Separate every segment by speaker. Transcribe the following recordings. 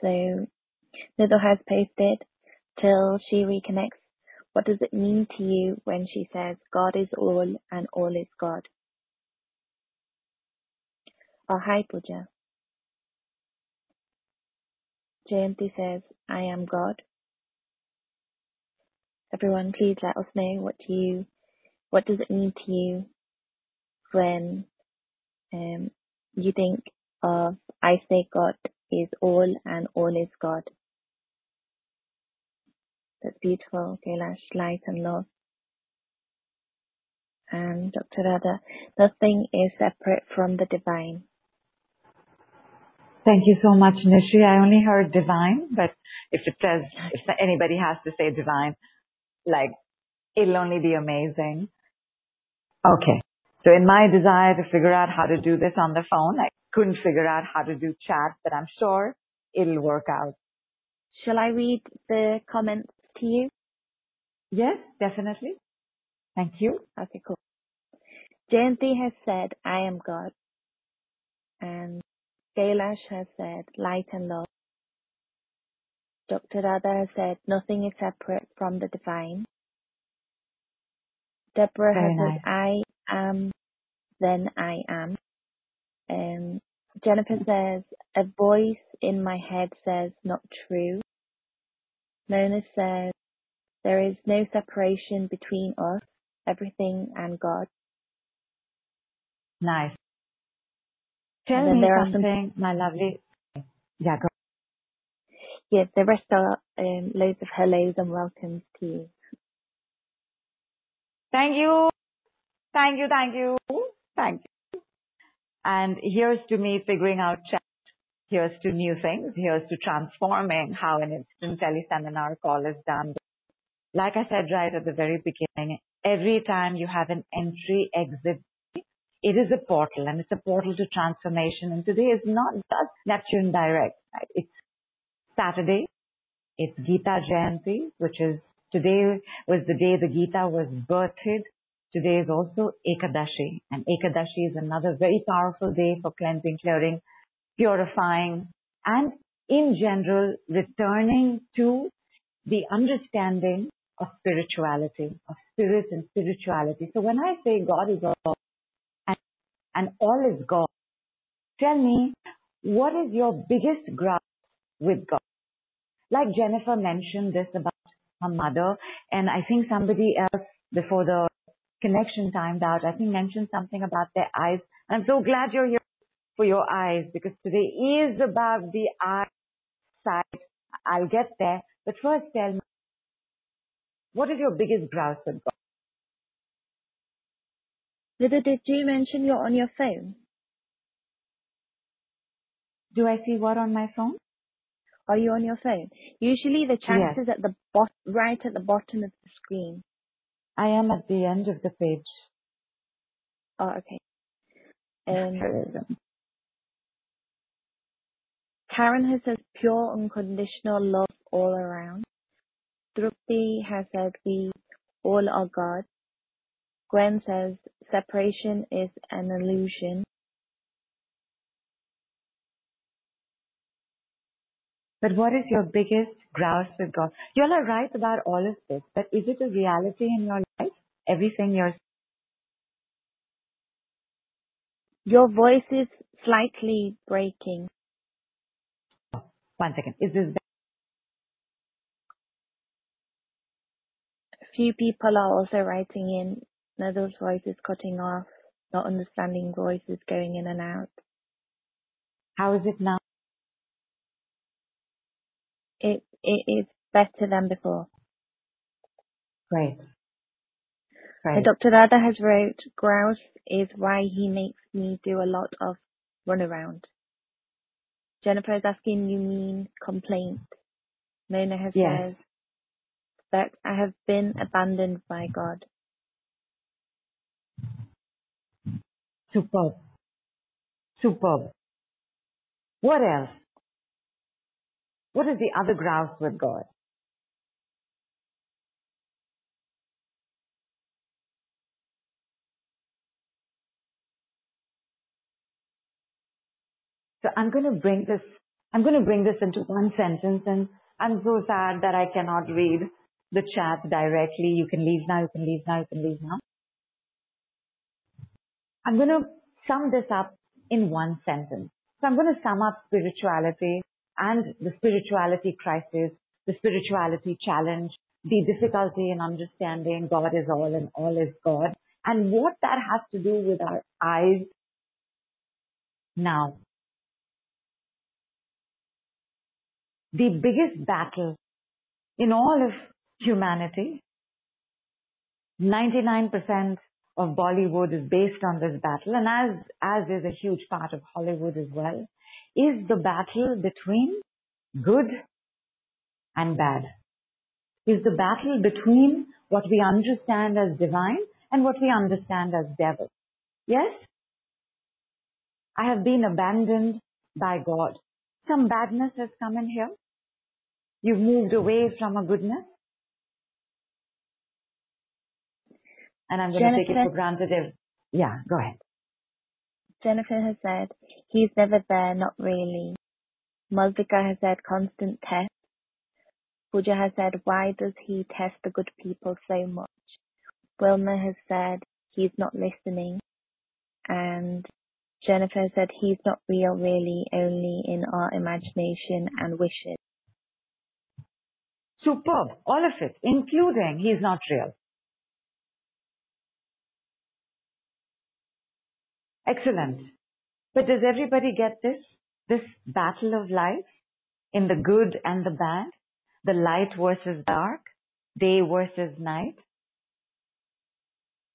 Speaker 1: So Niddle has posted till she reconnects. What does it mean to you when she says God is all and all is God? Oh, hi, Pooja. Jayanti says, I am God. Everyone, please let us know what you, what does it mean to you when um, you think of I say God is all and all is God. That's beautiful, Kailash, light and love. And Dr. Radha, nothing is separate from the divine.
Speaker 2: Thank you so much, Nishi. I only heard divine, but if it says, if anybody has to say divine, like, it'll only be amazing. Okay. So in my desire to figure out how to do this on the phone, I couldn't figure out how to do chat, but I'm sure it'll work out.
Speaker 1: Shall I read the comments to you?
Speaker 2: Yes, definitely. Thank you.
Speaker 1: Okay, cool. Jayanti has said, I am God. And Kailash has said, light and love. Dr. Radha has said, nothing is separate from the divine. Deborah
Speaker 2: Very
Speaker 1: has
Speaker 2: nice.
Speaker 1: said, I am, then I am. Um, Jennifer says, a voice in my head says, not true. Mona says, there is no separation between us, everything and God.
Speaker 2: Nice. Tell me
Speaker 1: are some,
Speaker 2: something, my lovely. Yeah, go.
Speaker 1: yeah, the rest are um, loads of hellos and welcomes to you.
Speaker 2: Thank you. Thank you. Thank you. Thank you. And here's to me figuring out chat. Here's to new things. Here's to transforming how an instant teleseminar call is done. Like I said right at the very beginning, every time you have an entry exit, it is a portal and it's a portal to transformation. And today is not just Neptune Direct, right? It's Saturday. It's Gita Jayanti, which is today was the day the Gita was birthed. Today is also Ekadashi and Ekadashi is another very powerful day for cleansing, clearing, purifying and in general returning to the understanding of spirituality, of spirit and spirituality. So when I say God is all and, and all is God, tell me what is your biggest grasp with God? Like Jennifer mentioned this about her mother and I think somebody else before the connection timed out, I think mentioned something about their eyes. I'm so glad you're here for your eyes because today is about the eye side. I'll get there. But first tell me, what is your biggest grasp with God?
Speaker 1: Lida, did you mention you're on your phone?
Speaker 2: Do I see what on my phone?
Speaker 1: Are you on your phone? Usually the chat
Speaker 2: Yes.
Speaker 1: is at the bot- right at the bottom of the screen.
Speaker 2: I am at the end of the page.
Speaker 1: Oh, okay. Um,
Speaker 2: Tourism.
Speaker 1: Karen has said pure unconditional love all around. Drupti has said we all are God. Gwen says separation is an illusion.
Speaker 2: But what is your biggest grasp with God? You all are right about all of this, but is it a reality in your life? Everything you're
Speaker 1: Your voice is slightly breaking.
Speaker 2: one second. Is this
Speaker 1: A few people are also writing in Nether's voice is cutting off, not understanding voices going in and out.
Speaker 2: how is it now?
Speaker 1: It it is better than before.
Speaker 2: Great.
Speaker 1: And
Speaker 2: Great.
Speaker 1: Dr. Radha has wrote, grouse is why he makes me do a lot of runaround. Jennifer is asking, you mean complaint? Mona has
Speaker 2: Yes.
Speaker 1: says that I have been abandoned by God.
Speaker 2: Superb. Superb. What else? What is the other grouse with God? So I'm going to bring this I'm going to bring this into one sentence and I'm so sad that I cannot read the chat directly. You can leave now, you can leave now, you can leave now. I'm going to sum this up in one sentence. So I'm going to sum up spirituality and the spirituality crisis, the spirituality challenge, the difficulty in understanding God is all and all is God, and what that has to do with our eyes now. The biggest battle in all of humanity, 99% of Bollywood is based on this battle, and as, as is a huge part of Hollywood as well, is the battle between good and bad. Is the battle between what we understand as divine and what we understand as devil. Yes? I have been abandoned by God. Some badness has come in here. You've moved away from a goodness. And I'm going to take it for granted if, yeah, go ahead.
Speaker 1: Jennifer has said, he's never there, not really. Malvika has said, constant test. Pooja has said, why does he test the good people so much? Wilma has said, he's not listening. And Jennifer said, he's not real really, only in our imagination and wishes.
Speaker 2: Superb. All of it, including he's not real. Excellent. But does everybody get this? This battle of life in the good and the bad, the light versus dark, day versus night?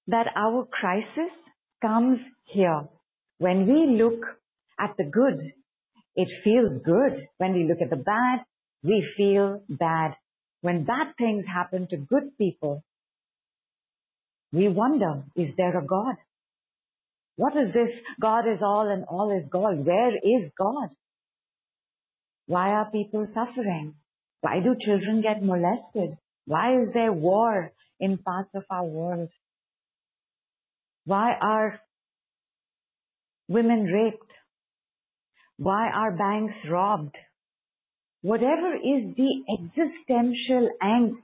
Speaker 2: That our crisis comes here. When we look at the good, it feels good. When we look at the bad, we feel bad. When bad things happen to good people, we wonder, is there a God? What is this? God is all and all is God. Where is God? Why are people suffering? Why do children get molested? Why is there war in parts of our world? Why are women raped? Why are banks robbed? Whatever is the existential angst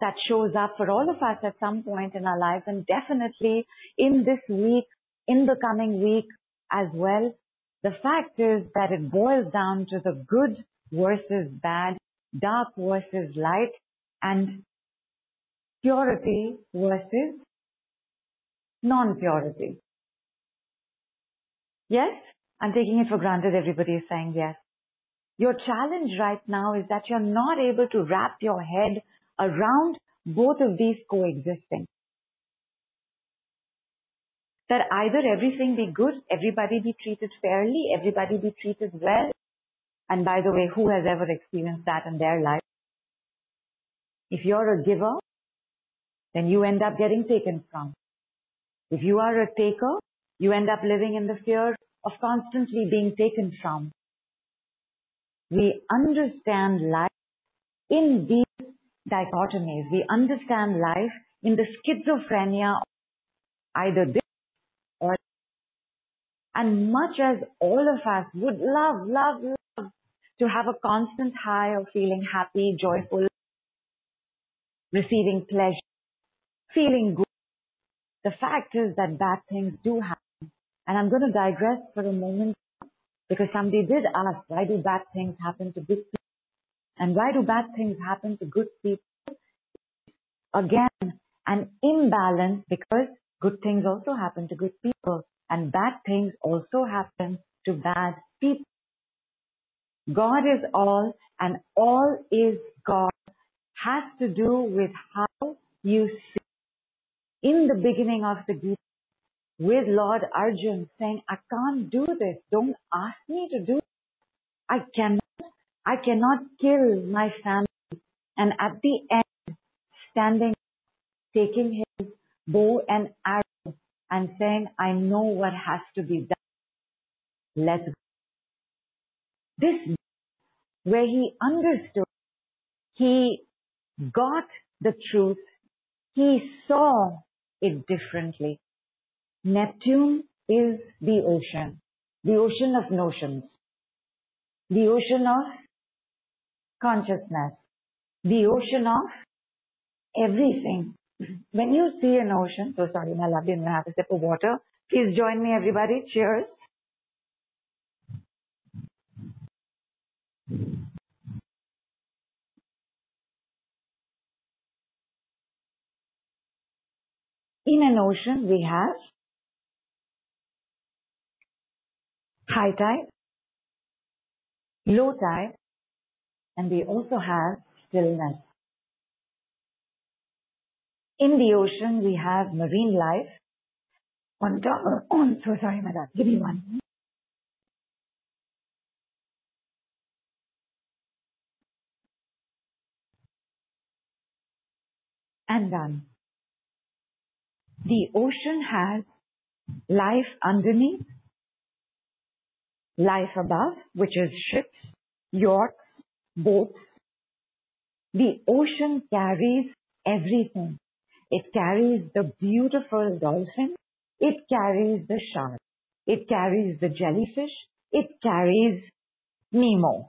Speaker 2: that shows up for all of us at some point in our lives and definitely in this week in the coming week as well. The fact is that it boils down to the good versus bad, dark versus light, and purity versus non-purity. Yes? I'm taking it for granted everybody is saying yes. Your challenge right now is that you're not able to wrap your head around both of these coexisting that either everything be good, everybody be treated fairly, everybody be treated well. And by the way, who has ever experienced that in their life? If you're a giver, then you end up getting taken from. If you are a taker, you end up living in the fear of constantly being taken from. We understand life in these dichotomies. We understand life in the schizophrenia either this or. that. and much as all of us would love, love, love to have a constant high of feeling happy, joyful, receiving pleasure, feeling good, the fact is that bad things do happen. And I'm going to digress for a moment because somebody did ask, why do bad things happen to good people? And why do bad things happen to good people? Again, an imbalance because good things also happen to good people and bad things also happen to bad people. God is all and all is God has to do with how you see. In the beginning of the Gita, with Lord Arjun saying, I can't do this. Don't ask me to do it. I cannot, I cannot kill my family. And at the end, standing, taking his bow and arrow and saying, I know what has to be done. Let's go. This, where he understood, he got the truth, he saw it differently. Neptune is the ocean, the ocean of notions. the ocean of consciousness, the ocean of everything. When you see an ocean, so sorry, my lovely, I'm going to have a sip of water. Please join me, everybody. Cheers. In an ocean, we have high tide, low tide, and we also have stillness. In the ocean, we have marine life. On top, on, oh, so sorry, madam, give me one. And done. The ocean has life underneath, life above, which is ships, yachts, boats. The ocean carries everything. It carries the beautiful dolphin. It carries the shark. It carries the jellyfish. It carries Nemo.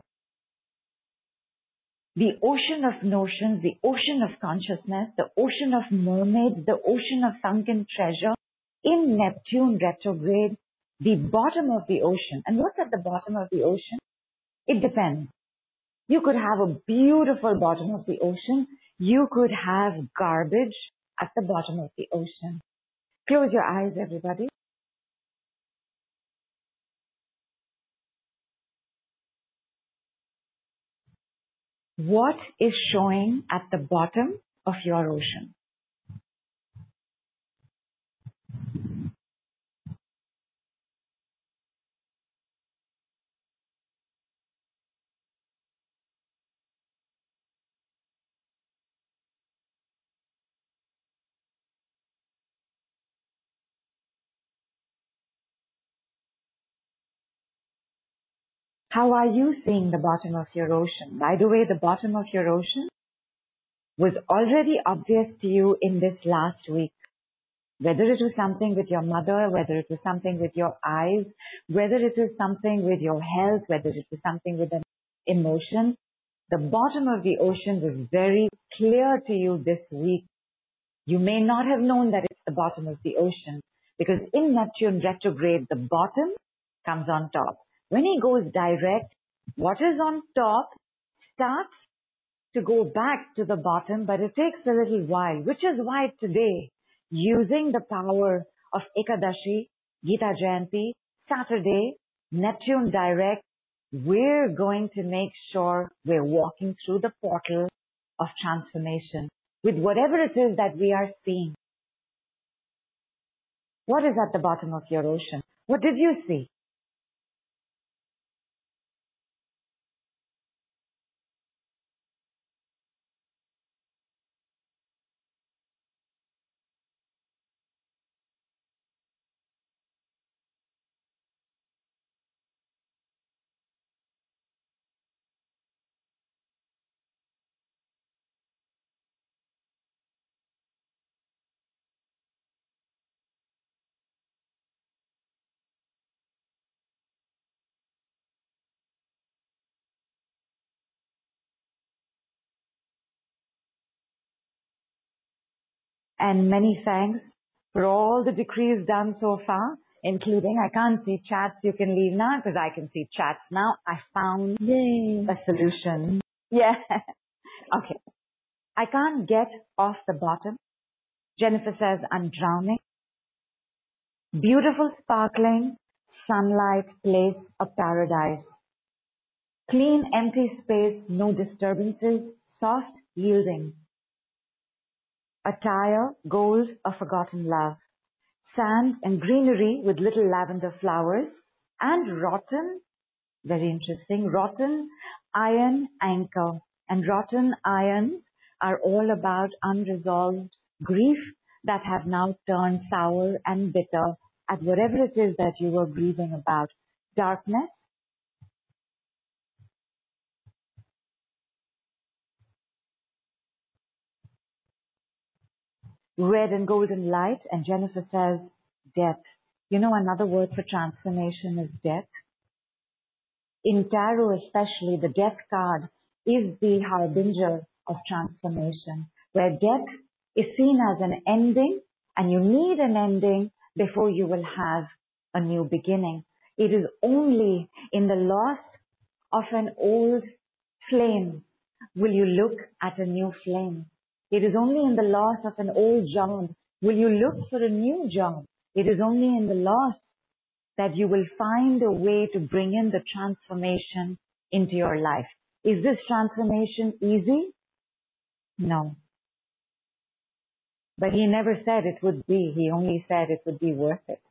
Speaker 2: The ocean of notions, the ocean of consciousness, the ocean of mermaids, the ocean of sunken treasure in Neptune retrograde, the bottom of the ocean. And what's at the bottom of the ocean? It depends. You could have a beautiful bottom of the ocean. You could have garbage at the bottom of the ocean. Close your eyes, everybody. What is showing at the bottom of your ocean? How are you seeing the bottom of your ocean? By the way, the bottom of your ocean was already obvious to you in this last week. Whether it was something with your mother, whether it was something with your eyes, whether it was something with your health, whether it was something with an emotion, the bottom of the ocean was very clear to you this week. You may not have known that it's the bottom of the ocean because in Neptune retrograde, the bottom comes on top. When he goes direct, what is on top starts to go back to the bottom, but it takes a little while, which is why today, using the power of Ekadashi, Gita Jayanti, Saturday, Neptune direct, we're going to make sure we're walking through the portal of transformation with whatever it is that we are seeing. What is at the bottom of your ocean? What did you see? And many thanks for all the decrees done so far, including I can't see chats. You can leave now because I can see chats now. I found
Speaker 1: Yay.
Speaker 2: a solution. Yeah. okay. I can't get off the bottom. Jennifer says I'm drowning. Beautiful sparkling sunlight place of paradise. Clean empty space, no disturbances, soft yielding attire, gold, a forgotten love, sand and greenery with little lavender flowers, and rotten, very interesting, rotten iron anchor. And rotten irons are all about unresolved grief that have now turned sour and bitter at whatever it is that you were grieving about. Darkness, red and golden light, and Jennifer says death. You know, another word for transformation is death. in tarot especially, the death card is the harbinger of transformation, where death is seen as an ending and you need an ending before you will have a new beginning. It is only in the loss of an old flame will you look at a new flame. It is only in the loss of an old job will you look for a new job. It is only in the loss that you will find a way to bring in the transformation into your life. Is this transformation easy? No. But he never said it would be. He only said it would be worth it.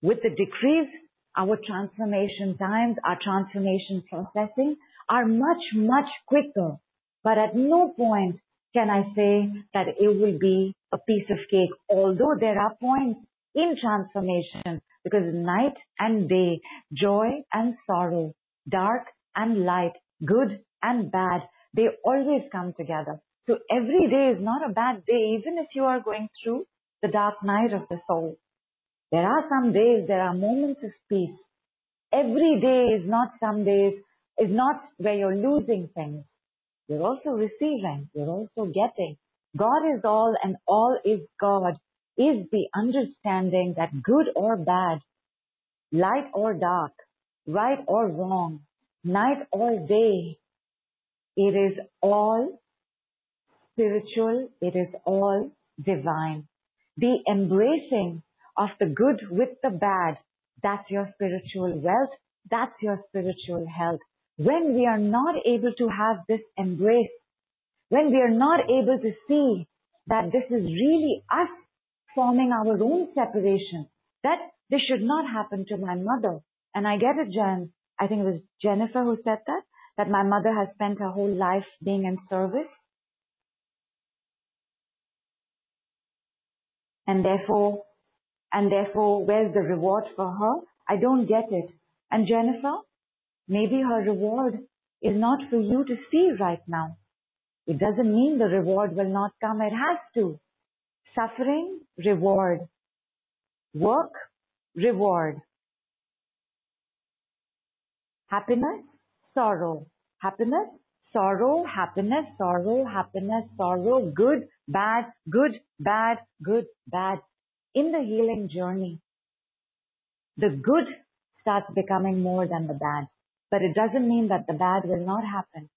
Speaker 2: With the decrees, our transformation times, our transformation processing are much, much quicker. But at no point can I say that it will be a piece of cake, although there are points in transformation because night and day, joy and sorrow, dark and light, good and bad, they always come together. So every day is not a bad day, even if you are going through the dark night of the soul. There are some days, there are moments of peace. Every day is not some days, is not where you're losing things. You're also receiving, you're also getting. God is all and all is God is the understanding that good or bad, light or dark, right or wrong, night or day, it is all spiritual, it is all divine. The embracing of the good with the bad, that's your spiritual wealth, that's your spiritual health. When we are not able to have this embrace, when we are not able to see that this is really us forming our own separation. That this should not happen to my mother. And I get it, Jen. I think it was Jennifer who said that, that my mother has spent her whole life being in service. And therefore, and therefore, where's the reward for her? I don't get it. And Jennifer, maybe her reward is not for you to see right now. It doesn't mean the reward will not come. It has to. Suffering, reward. Work, reward. Happiness, sorrow. Happiness, sorrow, happiness, sorrow, happiness, sorrow, good, bad, good, bad, good, bad. In the healing journey, the good starts becoming more than the bad. But it doesn't mean that the bad will not happen.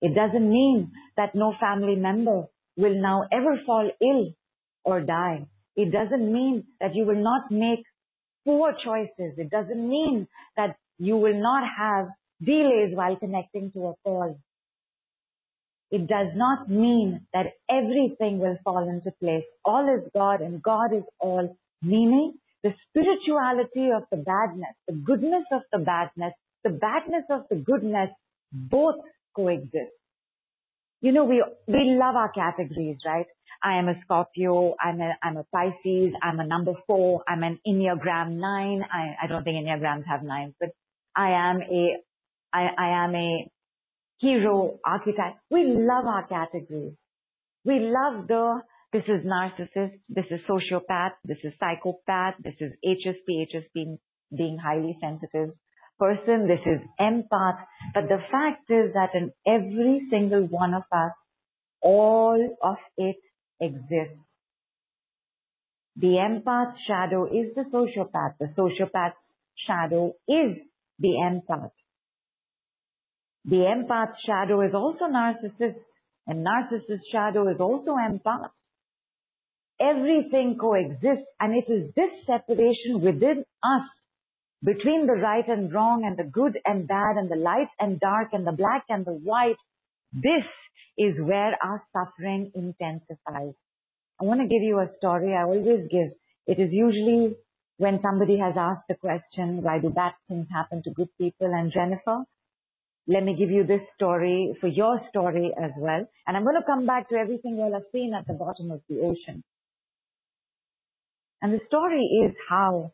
Speaker 2: It doesn't mean that no family member will now ever fall ill or die. It doesn't mean that you will not make poor choices. It doesn't mean that you will not have delays while connecting to a call. It does not mean that everything will fall into place. All is God and God is all, meaning the spirituality of the badness, the goodness of the badness, the badness of the goodness, both coexist. You know, we, we love our categories, right? I am a Scorpio, I'm a, I'm a Pisces, I'm a number four, I'm an Enneagram nine. I, I don't think Enneagrams have nines, but I am a, I, I am a hero archetype. We love our categories. We love the, this is narcissist, this is sociopath, this is psychopath, this is HSP, HSP being highly sensitive person, this is empath. But the fact is that in every single one of us, all of it exists. The empath shadow is the sociopath. The sociopath shadow is the empath. The empath shadow is also narcissist and narcissist shadow is also empath. Everything coexists and it is this separation within us between the right and wrong and the good and bad and the light and dark and the black and the white. This is where our suffering intensifies. I want to give you a story I always give. It is usually when somebody has asked the question, why do bad things happen to good people? And Jennifer, let me give you this story for your story as well. And I'm going to come back to everything you all have seen at the bottom of the ocean. And the story is how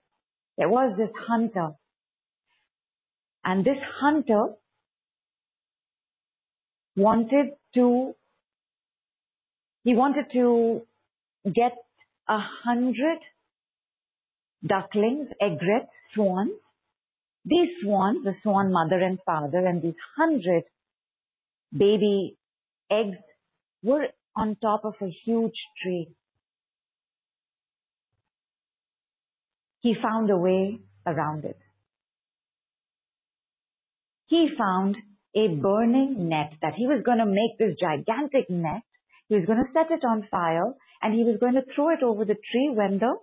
Speaker 2: there was this hunter. And this hunter wanted to, he wanted to get a hundred ducklings, egrets, swans, these swans, the swan mother and father, and these hundred baby eggs were on top of a huge tree. He found a way around it. He found a burning net that he was going to make this gigantic net. He was going to set it on fire and he was going to throw it over the tree when the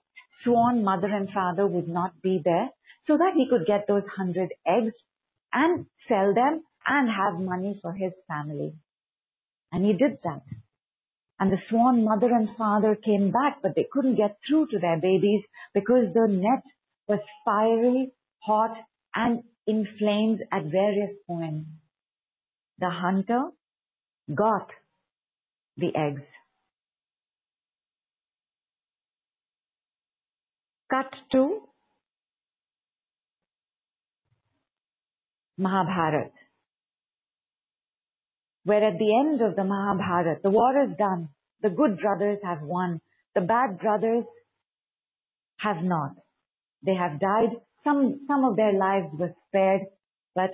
Speaker 2: swan mother and father would not be there so that he could get those hundred eggs and sell them and have money for his family. And he did that. And the swan mother and father came back, but they couldn't get through to their babies because the net was fiery, hot, and inflamed at various points. The hunter got the eggs. Cut to Mahabharata, where at the end of the Mahabharata, the war is done. The good brothers have won. The bad brothers have not. They have died. Some, some of their lives were spared, but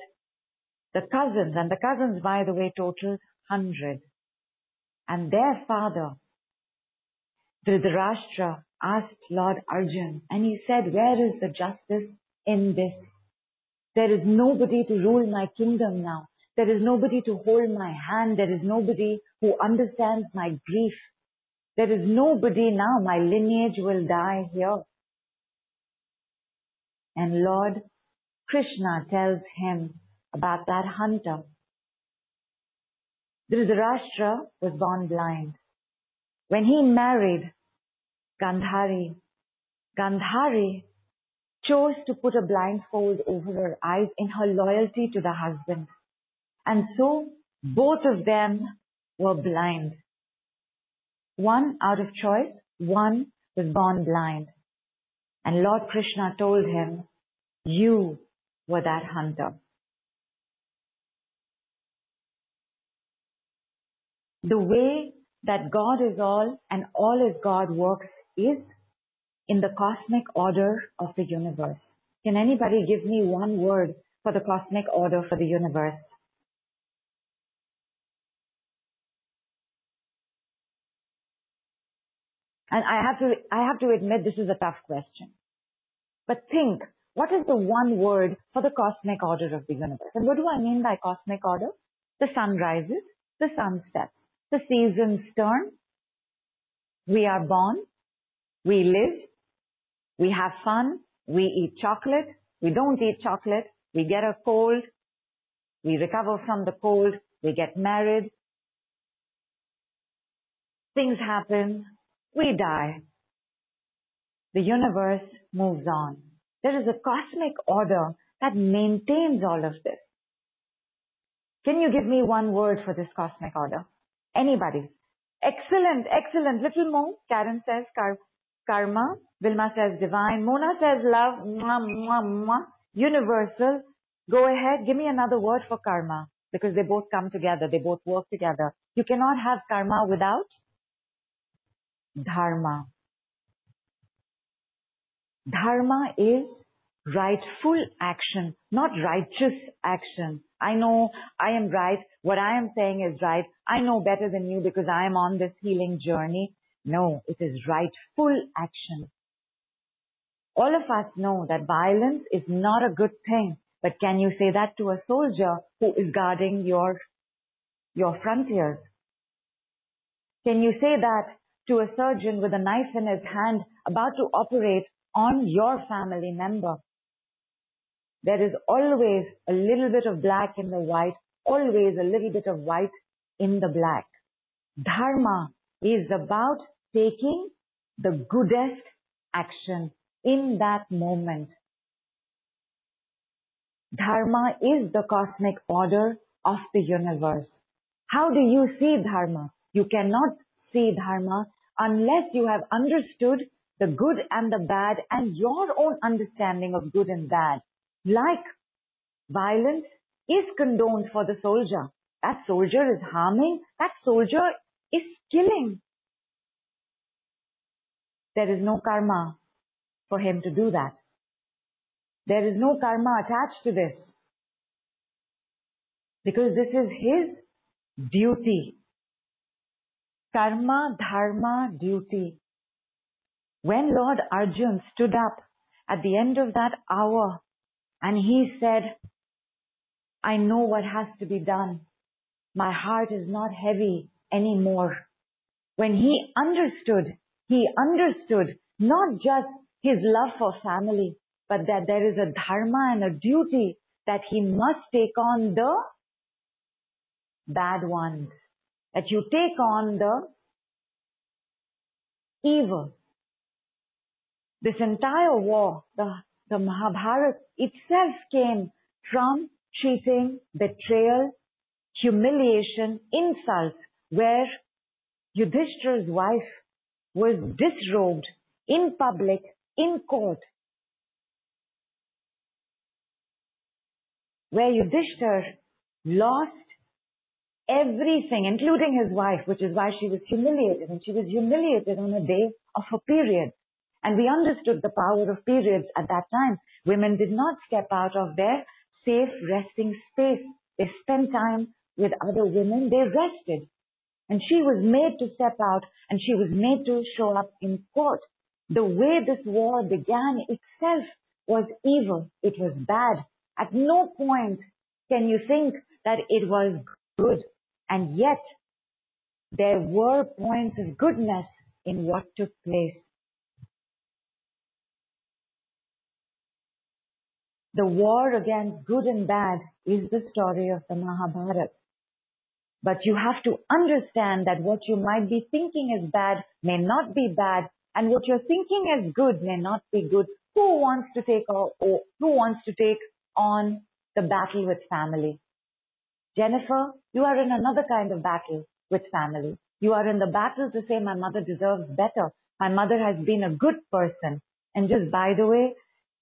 Speaker 2: the cousins, and the cousins, by the way, total 100. And their father, Dhritarashtra, asked Lord Arjun, and he said, where is the justice in this? There is nobody to rule my kingdom now. There is nobody to hold my hand. There is nobody who understands my grief. There is nobody now. My lineage will die here. And Lord Krishna tells him about that hunter. Dhritarashtra was born blind. When he married Gandhari, Gandhari chose to put a blindfold over her eyes in her loyalty to the husband. And so both of them were blind. One out of choice, one was born blind. And Lord Krishna told him, you were that hunter. The way that God is all and all is God works is in the cosmic order of the universe. Can anybody give me one word for the cosmic order for the universe? And I have to, I have to admit this is a tough question. But think, what is the one word for the cosmic order of the universe? And what do I mean by cosmic order? The sun rises, the sun sets, the seasons turn, we are born, we live, we have fun, we eat chocolate, we don't eat chocolate, we get a cold, we recover from the cold, we get married, things happen, we die. The universe moves on. There is a cosmic order that maintains all of this. Can you give me one word for this cosmic order? Anybody? Excellent, excellent. Little more. Karen says kar- karma. Vilma says divine. Mona says love. Mwah, mwah, mwah. Universal. Go ahead. Give me another word for karma because they both come together. They both work together. You cannot have karma without dharma. Dharma is rightful action, not righteous action. I know I am right. What I am saying is right. I know better than you because I am on this healing journey. No, it is rightful action. All of us know that violence is not a good thing, but can you say that to a soldier who is guarding your, your frontiers? Can you say that to a surgeon with a knife in his hand about to operate on your family member? There is always a little bit of black in the white, always a little bit of white in the black. Dharma is about taking the goodest action in that moment. Dharma is the cosmic order of the universe. How do you see Dharma? You cannot see Dharma unless you have understood the good and the bad and your own understanding of good and bad. Like violence is condoned for the soldier. That soldier is harming. That soldier is killing. There is no karma for him to do that. There is no karma attached to this. Because this is his duty. Karma, dharma, duty. When Lord Arjun stood up at the end of that hour and he said, I know what has to be done. My heart is not heavy anymore. When he understood, he understood not just his love for family, but that there is a dharma and a duty that he must take on the bad ones. That you take on the evil. This entire war, the, the Mahabharata itself came from cheating, betrayal, humiliation, insults, where Yudhishthira's wife was disrobed in public, in court, where Yudhishthira lost everything, including his wife, which is why she was humiliated. And she was humiliated on a day of her period. And we understood the power of periods at that time. Women did not step out of their safe resting space. They spent time with other women. They rested. And she was made to step out and she was made to show up in court. The way this war began itself was evil. It was bad. At no point can you think that it was good. And yet, there were points of goodness in what took place. The war against good and bad is the story of the Mahabharata. But you have to understand that what you might be thinking is bad may not be bad, and what you're thinking is good may not be good. Who wants to take or, or who wants to take on the battle with family? Jennifer, you are in another kind of battle with family. You are in the battle to say my mother deserves better. My mother has been a good person. And just by the way,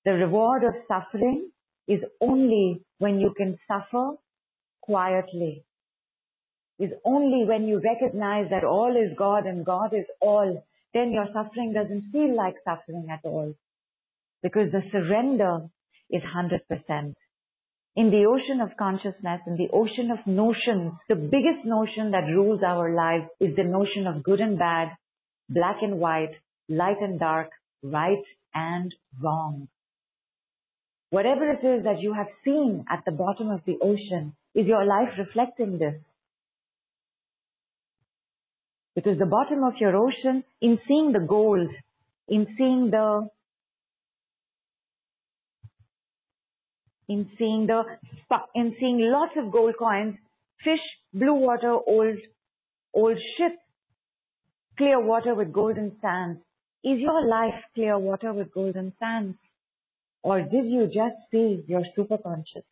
Speaker 2: the reward of suffering is only when you can suffer quietly. Is only when you recognize that all is God and God is all, then your suffering doesn't feel like suffering at all. Because the surrender is 100%. In the ocean of consciousness, in the ocean of notions, the biggest notion that rules our lives is the notion of good and bad, black and white, light and dark, right and wrong. Whatever it is that you have seen at the bottom of the ocean, is your life reflecting this? Because the bottom of your ocean, in seeing the gold, in seeing the, in seeing the, in seeing lots of gold coins, fish, blue water, old, old ships, clear water with golden sands. Is your life clear water with golden sands? Or did you just see your superconscious?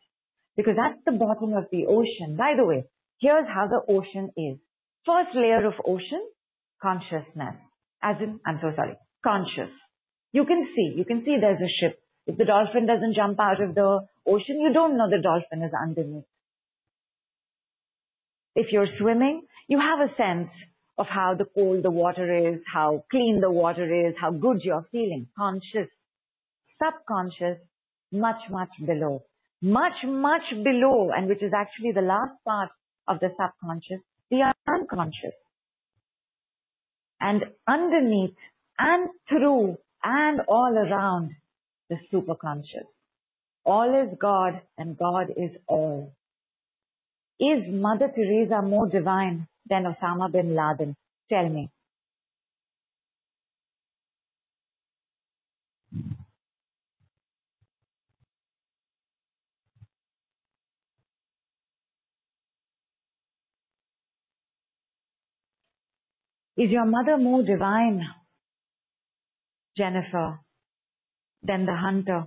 Speaker 2: Because that's the bottom of the ocean. By the way, here's how the ocean is. First layer of ocean, consciousness. As in, I'm so sorry, conscious. You can see, you can see there's a ship. If the dolphin doesn't jump out of the ocean, you don't know the dolphin is underneath. If you're swimming, you have a sense of how the cold the water is, how clean the water is, how good you're feeling. Conscious subconscious much, much below. Much, much below, and which is actually the last part of the subconscious, the unconscious. And underneath and through and all around the superconscious. All is God and God is all. Is Mother Teresa more divine than Osama bin Laden? Tell me. Is your mother more divine, Jennifer, than the hunter?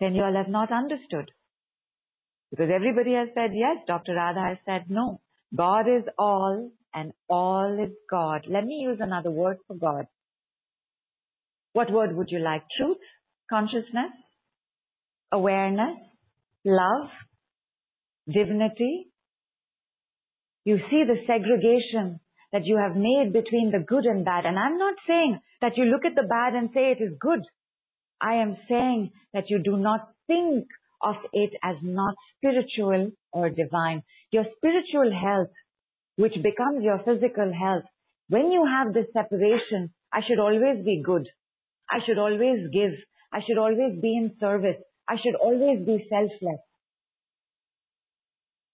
Speaker 2: Then you all have not understood. Because everybody has said yes, Dr. Radha has said no. God is all and all is God. Let me use another word for God. What word would you like? Truth? Consciousness? awareness, love, divinity, You see the segregation that you have made between the good and bad. And I'm not saying that you look at the bad and say it is good. I am saying that you do not think of it as not spiritual or divine. Your spiritual health, which becomes your physical health, when you have this separation, I should always be good. I should always give. I should always be in service. I should always be selfless.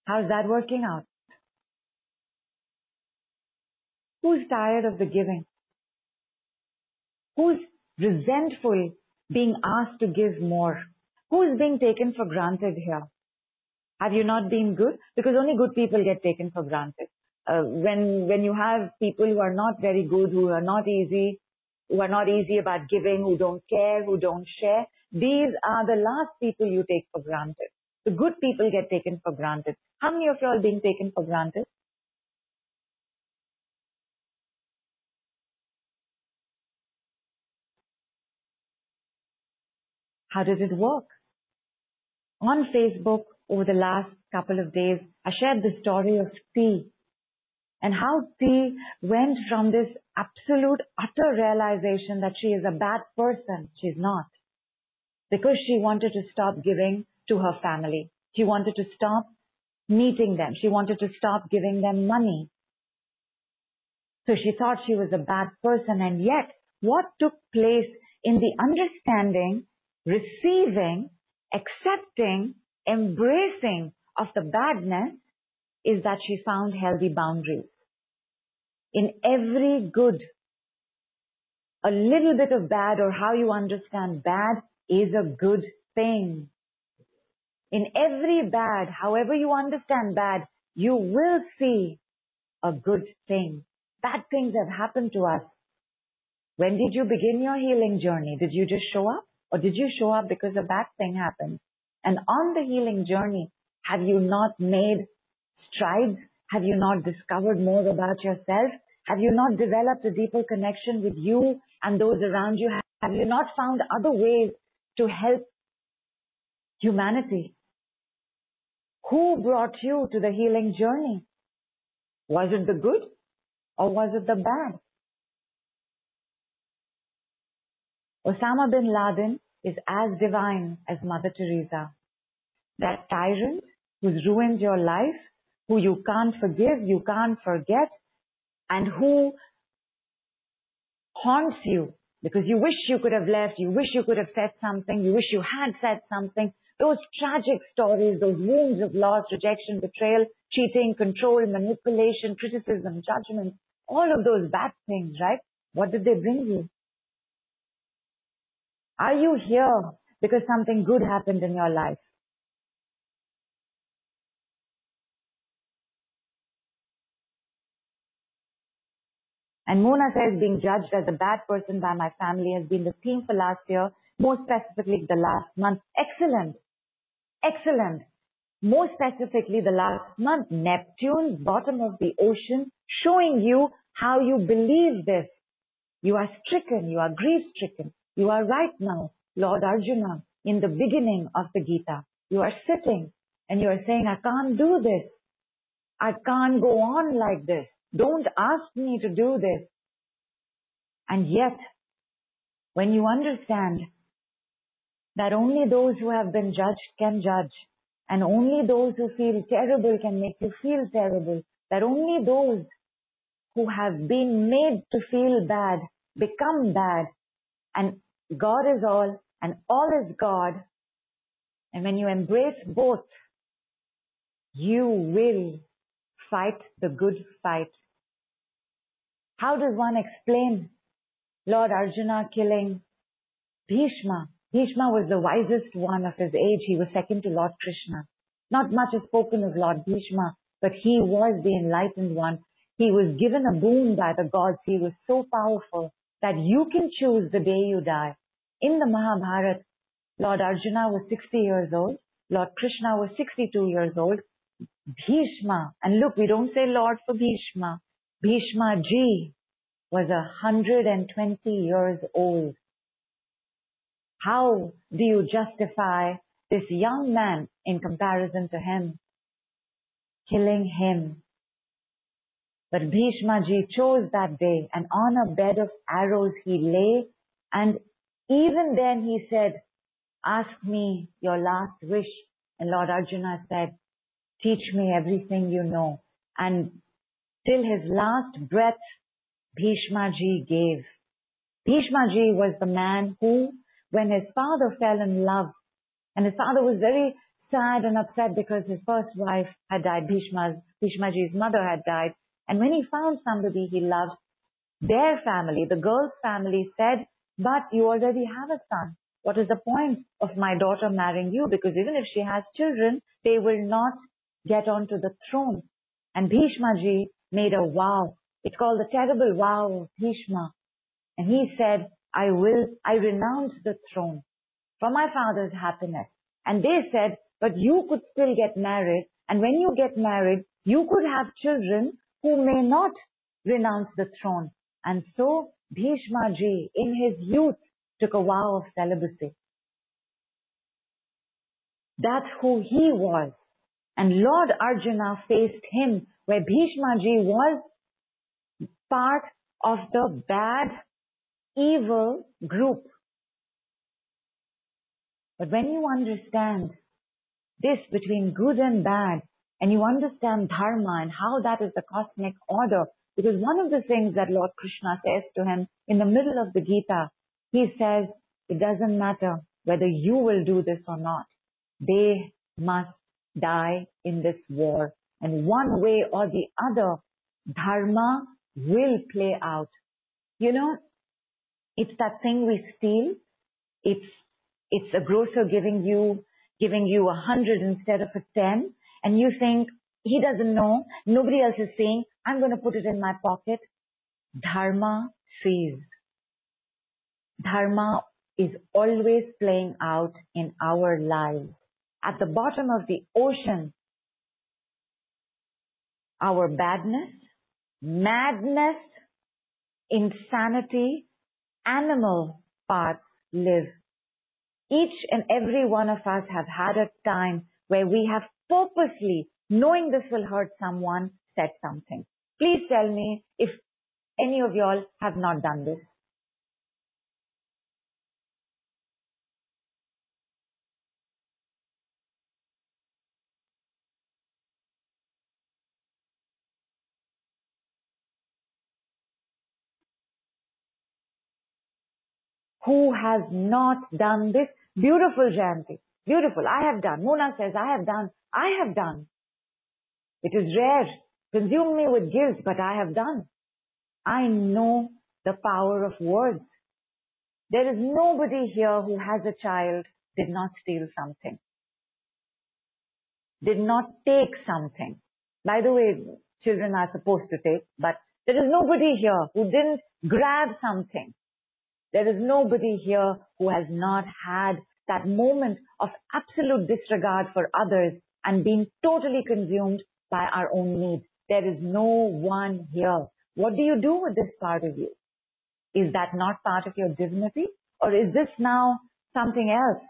Speaker 2: How's that working out? Who's tired of the giving? Who's resentful being asked to give more? Who is being taken for granted here? Have you not been good? Because only good people get taken for granted. Uh, when when you have people who are not very good, who are not easy, who are not easy about giving, who don't care, who don't share, these are the last people you take for granted. The good people get taken for granted. How many of you are being taken for granted? How does it work? On Facebook over the last couple of days, I shared the story of T and how T went from this absolute utter realization that she is a bad person. She's not. Because she wanted to stop giving to her family. She wanted to stop meeting them. She wanted to stop giving them money. So she thought she was a bad person and yet what took place in the understanding receiving, accepting, embracing of the badness is that she found healthy boundaries. In every good, a little bit of bad or how you understand bad is a good thing. In every bad, however you understand bad, you will see a good thing. Bad things have happened to us. When did you begin your healing journey? Did you just show up? Or did you show up because a bad thing happened? And on the healing journey, have you not made strides? Have you not discovered more about yourself? Have you not developed a deeper connection with you and those around you? Have you not found other ways to help humanity? Who brought you to the healing journey? Was it the good or was it the bad? Osama bin Laden is as divine as Mother Teresa. That tyrant who's ruined your life, who you can't forgive, you can't forget, and who haunts you because you wish you could have left, you wish you could have said something, you wish you had said something. Those tragic stories, those wounds of loss, rejection, betrayal, cheating, control, manipulation, criticism, judgment, all of those bad things, right? What did they bring you? Are you here because something good happened in your life? And Mona says being judged as a bad person by my family has been the theme for last year, more specifically the last month. Excellent. Excellent. More specifically the last month, Neptune, bottom of the ocean, showing you how you believe this. You are stricken, you are grief stricken, you are right now, Lord Arjuna, in the beginning of the Gita. You are sitting and you are saying, I can't do this. I can't go on like this. Don't ask me to do this. And yet, when you understand that only those who have been judged can judge, and only those who feel terrible can make you feel terrible, that only those who have been made to feel bad become bad, and God is all and all is God. And when you embrace both, you will fight the good fight. How does one explain Lord Arjuna killing Bhishma? Bhishma was the wisest one of his age. He was second to Lord Krishna. Not much is spoken of Lord Bhishma, but he was the enlightened one. He was given a boon by the gods. He was so powerful that you can choose the day you die. In the Mahabharata, Lord Arjuna was 60 years old. Lord Krishna was 62 years old. Bhishma, and look, we don't say Lord for Bhishma. Bhishma Ji was 120 years old. How do you justify this young man in comparison to him? Killing him But Bhishma ji chose that day and on a bed of arrows he lay and even then he said, ask me your last wish. And Lord Arjuna said, teach me everything you know. And till his last breath, Bhishma ji gave. Bhishma ji was the man who, when his father fell in love, and his father was very sad and upset because his first wife had died, Bhishma's, Bhishma ji's mother had died, and when he found somebody he loved, their family, the girl's family said, but you already have a son. What is the point of my daughter marrying you? Because even if she has children, they will not get onto the throne. And Bhishma ji made a vow. It's called the terrible vow of Bhishma. And he said, I will, I renounce the throne for my father's happiness. And they said, but you could still get married. And when you get married, you could have children who may not renounce the throne. And so Bhishma ji, in his youth, took a vow of celibacy. That's who he was. And Lord Arjuna faced him where Bhishma ji was part of the bad, evil group. But when you understand this between good and bad, and you understand dharma and how that is the cosmic order, because one of the things that Lord Krishna says to him in the middle of the Gita, he says, it doesn't matter whether you will do this or not. They must die in this war. And one way or the other, dharma will play out. You know, it's that thing we steal. It's, it's a grocer giving you, giving you a hundred instead of a ten. And you think, he doesn't know. Nobody else is saying, I'm going to put it in my pocket. Dharma sees. Dharma is always playing out in our lives. At the bottom of the ocean, our badness, madness, insanity, animal parts live. Each and every one of us have had a time where we have purposely, knowing this will hurt someone, said something. Please tell me if any of y'all have not done this. Who has not done this? Beautiful, Jayanti. Beautiful. I have done. Mona says, I have done. I have done. It is rare. Consume me with guilt, but I have done. I know the power of words. There is nobody here who has a child, did not steal something, did not take something. By the way, children are supposed to take, but there is nobody here who didn't grab something. There is nobody here who has not had that moment of absolute disregard for others and being totally consumed by our own needs. There is no one here. What do you do with this part of you? Is that not part of your divinity? Or is this now something else?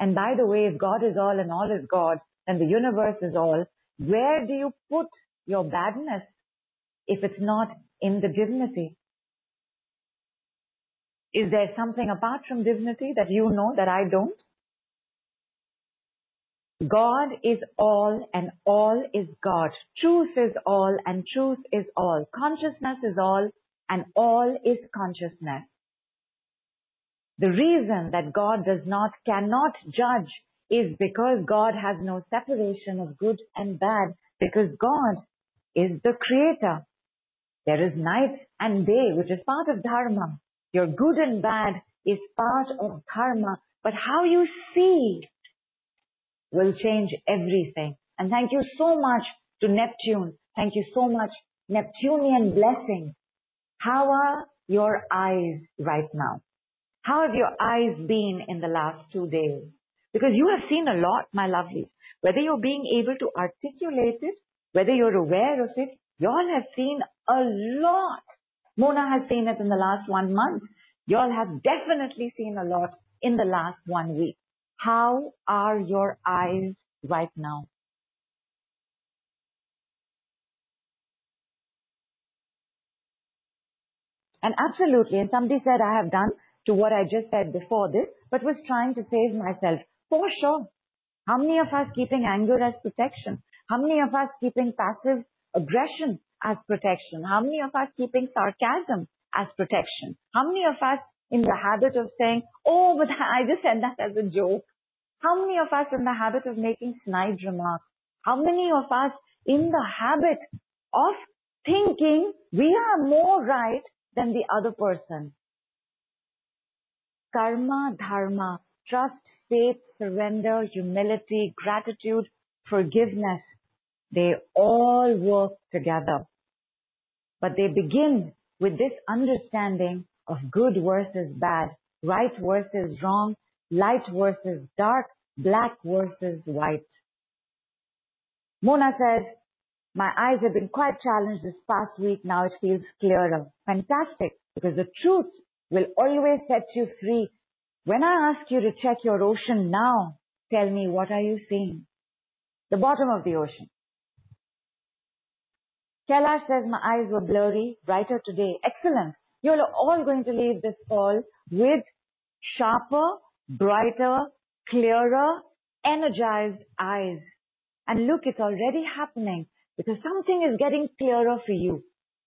Speaker 2: And by the way, if God is all and all is God, and the universe is all, where do you put your badness if it's not in the divinity? Is there something apart from divinity that you know that I don't? God is all and all is God. Truth is all and truth is all. Consciousness is all and all is consciousness. The reason that God does not, cannot judge is because God has no separation of good and bad because God is the creator. There is night and day, which is part of dharma. Your good and bad is part of dharma, but how you see will change everything. And thank you so much to Neptune. Thank you so much, Neptunian blessings. How are your eyes right now? How have your eyes been in the last two days? Because you have seen a lot, my lovelies. Whether you're being able to articulate it, whether you're aware of it, you all have seen a lot. Mona has seen it in the last one month. You all have definitely seen a lot in the last one week. How are your eyes right now? And absolutely, and somebody said I have done to what I just said before this, but was trying to save myself. For sure. How many of us keeping anger as protection? How many of us keeping passive aggression as protection? How many of us keeping sarcasm as protection? How many of us in the habit of saying, oh, but I just said that as a joke? How many of us in the habit of making snide remarks? How many of us in the habit of thinking we are more right than the other person? Karma, dharma, trust, faith, surrender, humility, gratitude, forgiveness, they all work together. But they begin with this understanding of good versus bad, right versus wrong, light versus dark, black versus white. Mona says, my eyes have been quite challenged this past week. Now it feels clearer. Fantastic. Because the truth will always set you free. When I ask you to check your ocean now, tell me what are you seeing? The bottom of the ocean. Kailash says my eyes were blurry, brighter today. Excellent. You're all going to leave this call with sharper, brighter, clearer, energized eyes. And look, it's already happening because something is getting clearer for you.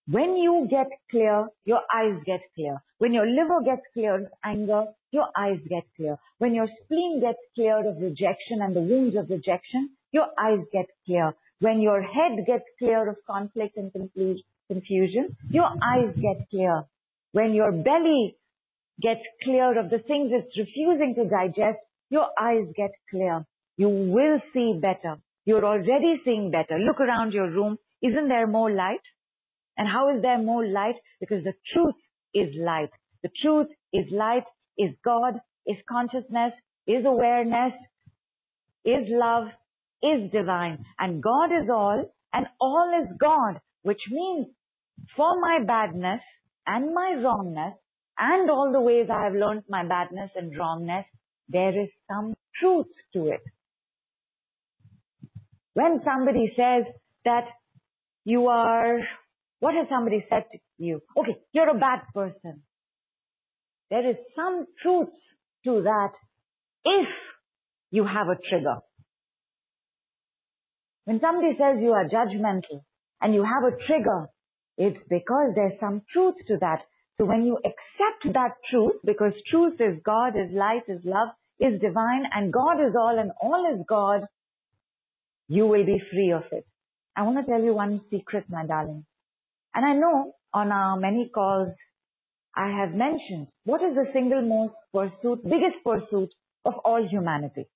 Speaker 2: When you get clear, your eyes get clear. When your liver gets clear of anger, your eyes get clear. When your spleen gets cleared of rejection and the wounds of rejection, your eyes get clear. When your head gets clear of conflict and confusion, your eyes get clear. When your belly gets clear of the things it's refusing to digest, your eyes get clear. You will see better. You're already seeing better. Look around your room. Isn't there more light? And how is there more light? Because the truth is light. The truth is light, is God, is consciousness, is awareness, is love, is divine and God is all and all is God, which means for my badness and my wrongness and all the ways I have learned my badness and wrongness, there is some truth to it. When somebody says that you are, what has somebody said to you? Okay, you're a bad person. There is some truth to that if you have a trigger. When somebody says you are judgmental and you have a trigger, it's because there's some truth to that. So when you accept that truth, because truth is God, is light, is love, is divine, and God is all and all is God, you will be free of it. I want to tell you one secret, my darling. And I know on our many calls, I have mentioned what is the single most pursuit, biggest pursuit of all humanity.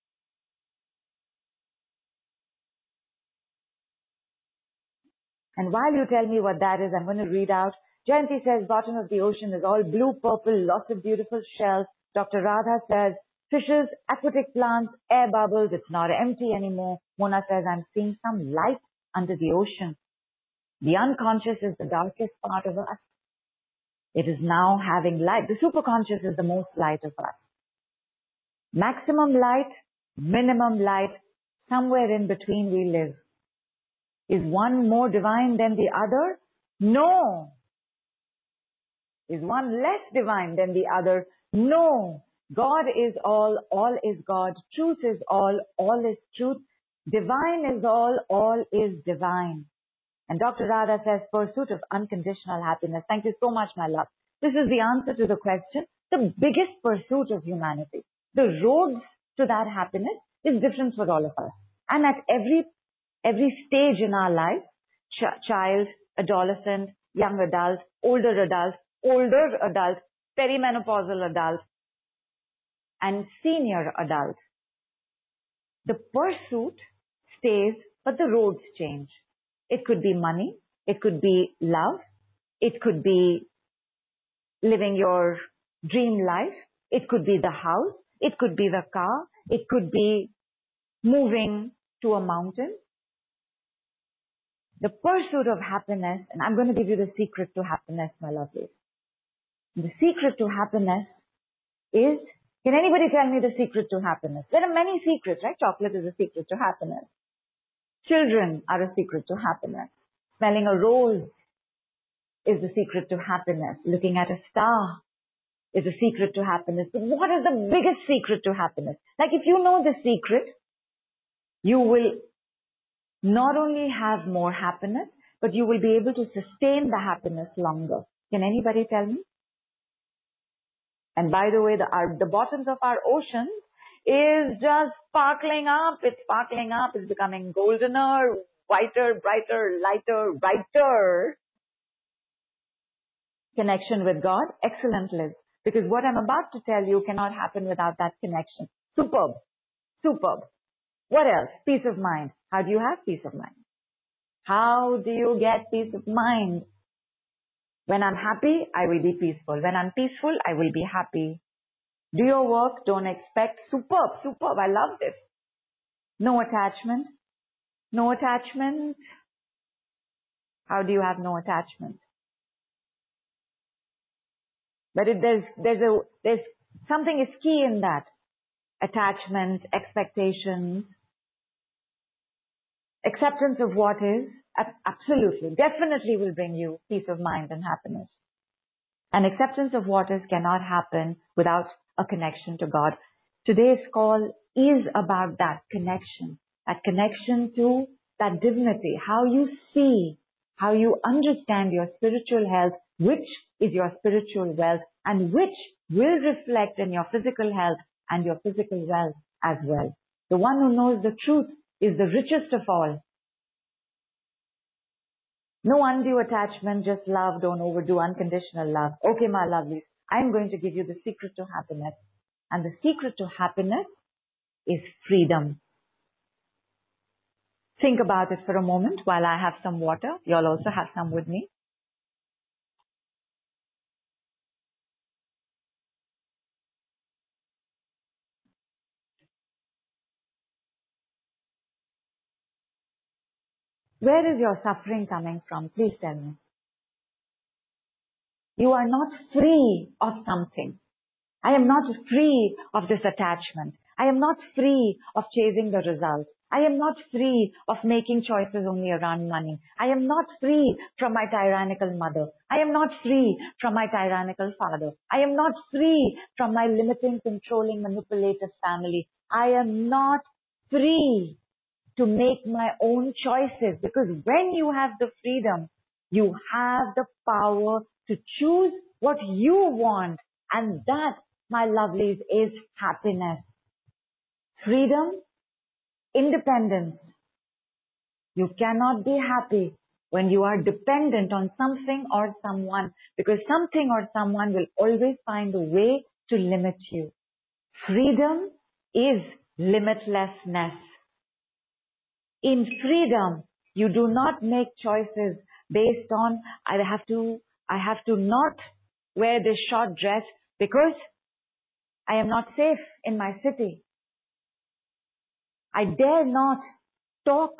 Speaker 2: And while you tell me what that is, I'm going to read out. Jayanti says bottom of the ocean is all blue, purple, lots of beautiful shells. Dr. Radha says fishes, aquatic plants, air bubbles. It's not empty anymore. Mona says I'm seeing some light under the ocean. The unconscious is the darkest part of us. It is now having light. The superconscious is the most light of us. Maximum light, minimum light, somewhere in between we live. Is one more divine than the other? No. Is one less divine than the other? No. God is all, all is God. Truth is all, all is truth. Divine is all, all is divine. And Dr. Radha says, pursuit of unconditional happiness. Thank you so much, my love. This is the answer to the question. The biggest pursuit of humanity. The roads to that happiness is different for all of us. And at every every stage in our life, ch- child, adolescent, young adult, older adult, older adult, perimenopausal adult, and senior adult. The pursuit stays, but the roads change. It could be money. It could be love. It could be living your dream life. It could be the house. It could be the car. It could be moving to a mountain the pursuit of happiness, and I'm going to give you the secret to happiness, my lovelies. The secret to happiness is, can anybody tell me the secret to happiness? There are many secrets, right? Chocolate is a secret to happiness. Children are a secret to happiness. Smelling a rose is the secret to happiness. Looking at a star is the secret to happiness. But what is the biggest secret to happiness? Like if you know the secret, you will not only have more happiness, but you will be able to sustain the happiness longer. Can anybody tell me? And by the way, the, our, the bottoms of our oceans is just sparkling up. It's sparkling up. It's becoming goldener, whiter, brighter, lighter, brighter. Connection with God. Excellent, Liz. Because what I'm about to tell you cannot happen without that connection. Superb. Superb. What else? Peace of mind. How do you have peace of mind? How do you get peace of mind? When I'm happy, I will be peaceful. When I'm peaceful, I will be happy. Do your work, don't expect. Superb, superb. I love this. No attachment. No attachment. How do you have no attachment? But if there's, there's a, there's something is key in that. Attachment, expectations, acceptance of what is, absolutely, definitely will bring you peace of mind and happiness. And acceptance of what is cannot happen without a connection to God. Today's call is about that connection, that connection to that divinity, how you see, how you understand your spiritual health, which is your spiritual wealth and which will reflect in your physical health and your physical wealth as well. The one who knows the truth is the richest of all. No undue attachment, just love, don't overdo unconditional love. Okay, my lovelies, I'm going to give you the secret to happiness. And the secret to happiness is freedom. Think about it for a moment while I have some water. You'll also have some with me. Where is your suffering coming from? Please tell me. You are not free of something. I am not free of this attachment. I am not free of chasing the result. I am not free of making choices only around money. I am not free from my tyrannical mother. I am not free from my tyrannical father. I am not free from my limiting, controlling, manipulative family. I am not free to make my own choices because when you have the freedom, you have the power to choose what you want. And that, my lovelies, is happiness. Freedom, independence. You cannot be happy when you are dependent on something or someone because something or someone will always find a way to limit you. Freedom is limitlessness. In freedom, you do not make choices based on, I have to, I have to not wear this short dress because I am not safe in my city. I dare not talk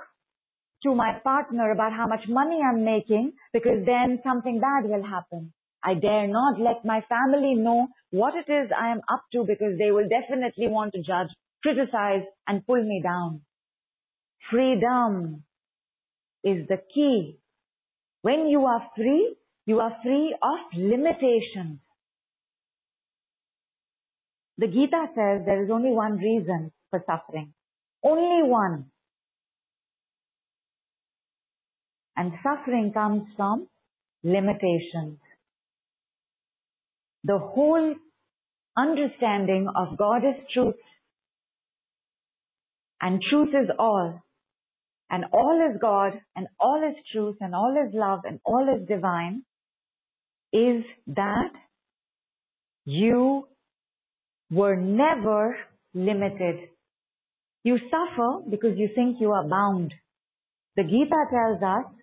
Speaker 2: to my partner about how much money I'm making because then something bad will happen. I dare not let my family know what it is I am up to because they will definitely want to judge, criticize and pull me down. Freedom is the key. When you are free, you are free of limitations. The Gita says there is only one reason for suffering. Only one. And suffering comes from limitations. The whole understanding of God is truth. And truth is all and all is God and all is truth and all is love and all is divine is that you were never limited. You suffer because you think you are bound. The Gita tells us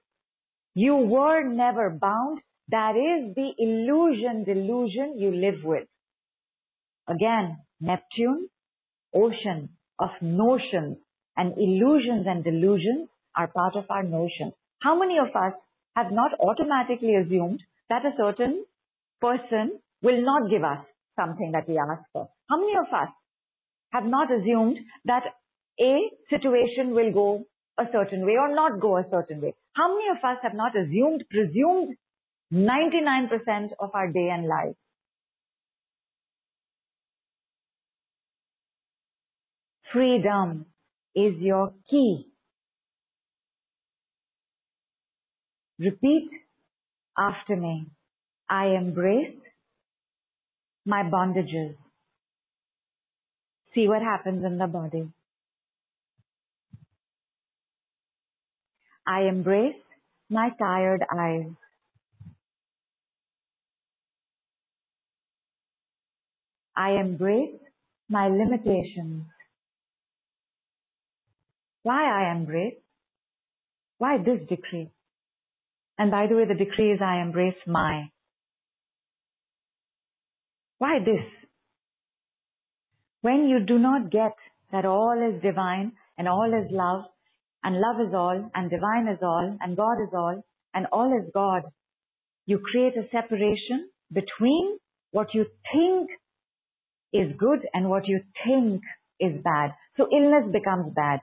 Speaker 2: you were never bound. That is the illusion, delusion you live with. Again, Neptune, ocean of notions, and illusions and delusions are part of our notion. How many of us have not automatically assumed that a certain person will not give us something that we ask for? How many of us have not assumed that a situation will go a certain way or not go a certain way? How many of us have not assumed, presumed 99% of our day and life. Freedom is your key. Repeat after me. I embrace my bondages. See what happens in the body. I embrace my tired eyes. I embrace my limitations. Why I embrace? Why this decree? And by the way, the decree is I embrace my. Why this? When you do not get that all is divine and all is love and love is all and divine is all and God is all and all is God, you create a separation between what you think is good and what you think is bad. So illness becomes bad.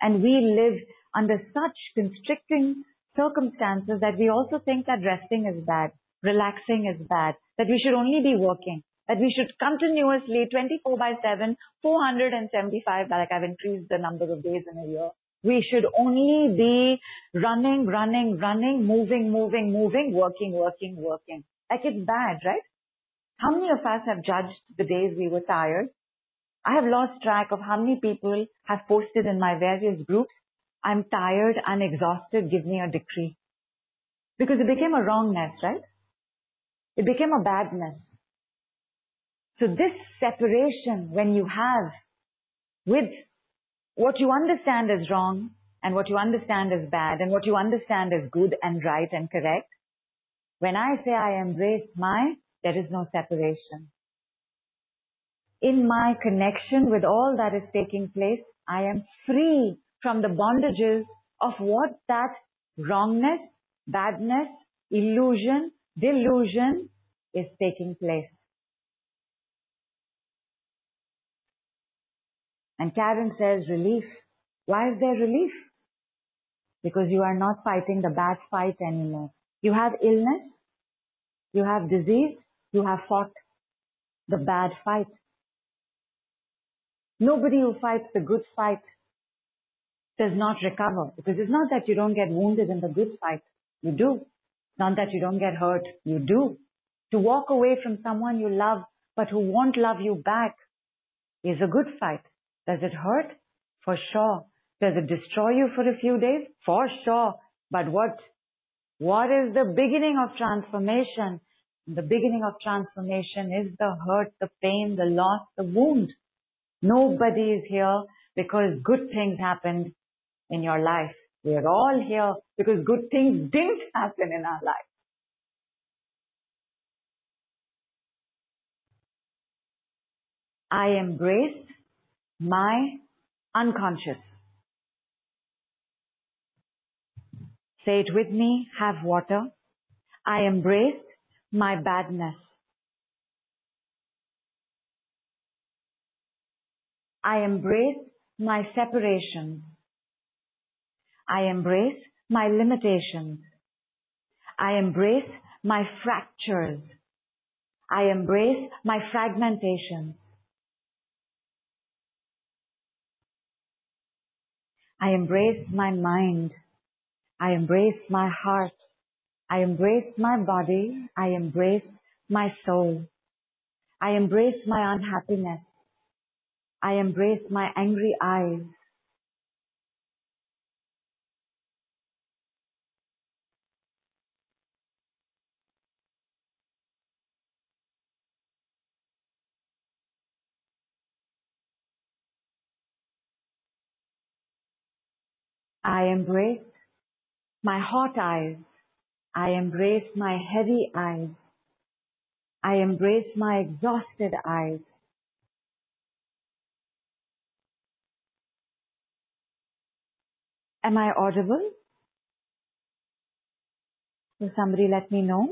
Speaker 2: And we live under such constricting circumstances that we also think that resting is bad, relaxing is bad, that we should only be working, that we should continuously 24 by 7, 475, like I've increased the number of days in a year. We should only be running, running, running, moving, moving, moving, working, working, working. Like it's bad, right? How many of us have judged the days we were tired? I have lost track of how many people have posted in my various groups, I'm tired, I'm exhausted, give me a decree. Because it became a wrongness, right? It became a badness. So this separation when you have with what you understand is wrong and what you understand is bad and what you understand is good and right and correct. When I say I embrace my, there is no separation. In my connection with all that is taking place, I am free from the bondages of what that wrongness, badness, illusion, delusion is taking place. And Karen says relief. Why is there relief? Because you are not fighting the bad fight anymore. You have illness, you have disease, you have fought the bad fight. Nobody who fights the good fight does not recover because it's not that you don't get wounded in the good fight. You do. It's Not that you don't get hurt. You do. To walk away from someone you love but who won't love you back is a good fight. Does it hurt? For sure. Does it destroy you for a few days? For sure. But what, what is the beginning of transformation? The beginning of transformation is the hurt, the pain, the loss, the wound. Nobody is here because good things happened in your life. We are all here because good things didn't happen in our life. I embrace my unconscious. Say it with me, have water. I embrace my badness. I embrace my separation. I embrace my limitations. I embrace my fractures. I embrace my fragmentation. I embrace my mind. I embrace my heart. I embrace my body. I embrace my soul. I embrace my unhappiness. I embrace my angry eyes. I embrace my hot eyes. I embrace my heavy eyes. I embrace my exhausted eyes. Am I audible? Will somebody let me know?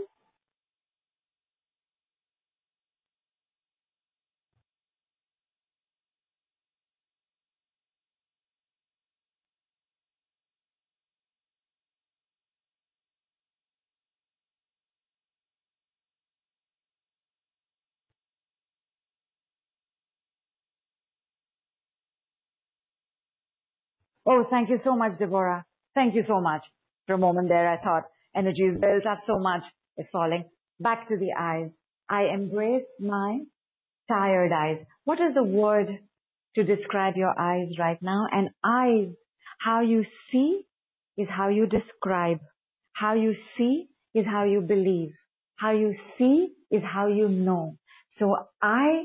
Speaker 2: Oh, thank you so much, Deborah. Thank you so much. For a moment there, I thought energy is built up so much. It's falling. Back to the eyes. I embrace my tired eyes. What is the word to describe your eyes right now? And eyes, how you see is how you describe. How you see is how you believe. How you see is how you know. So I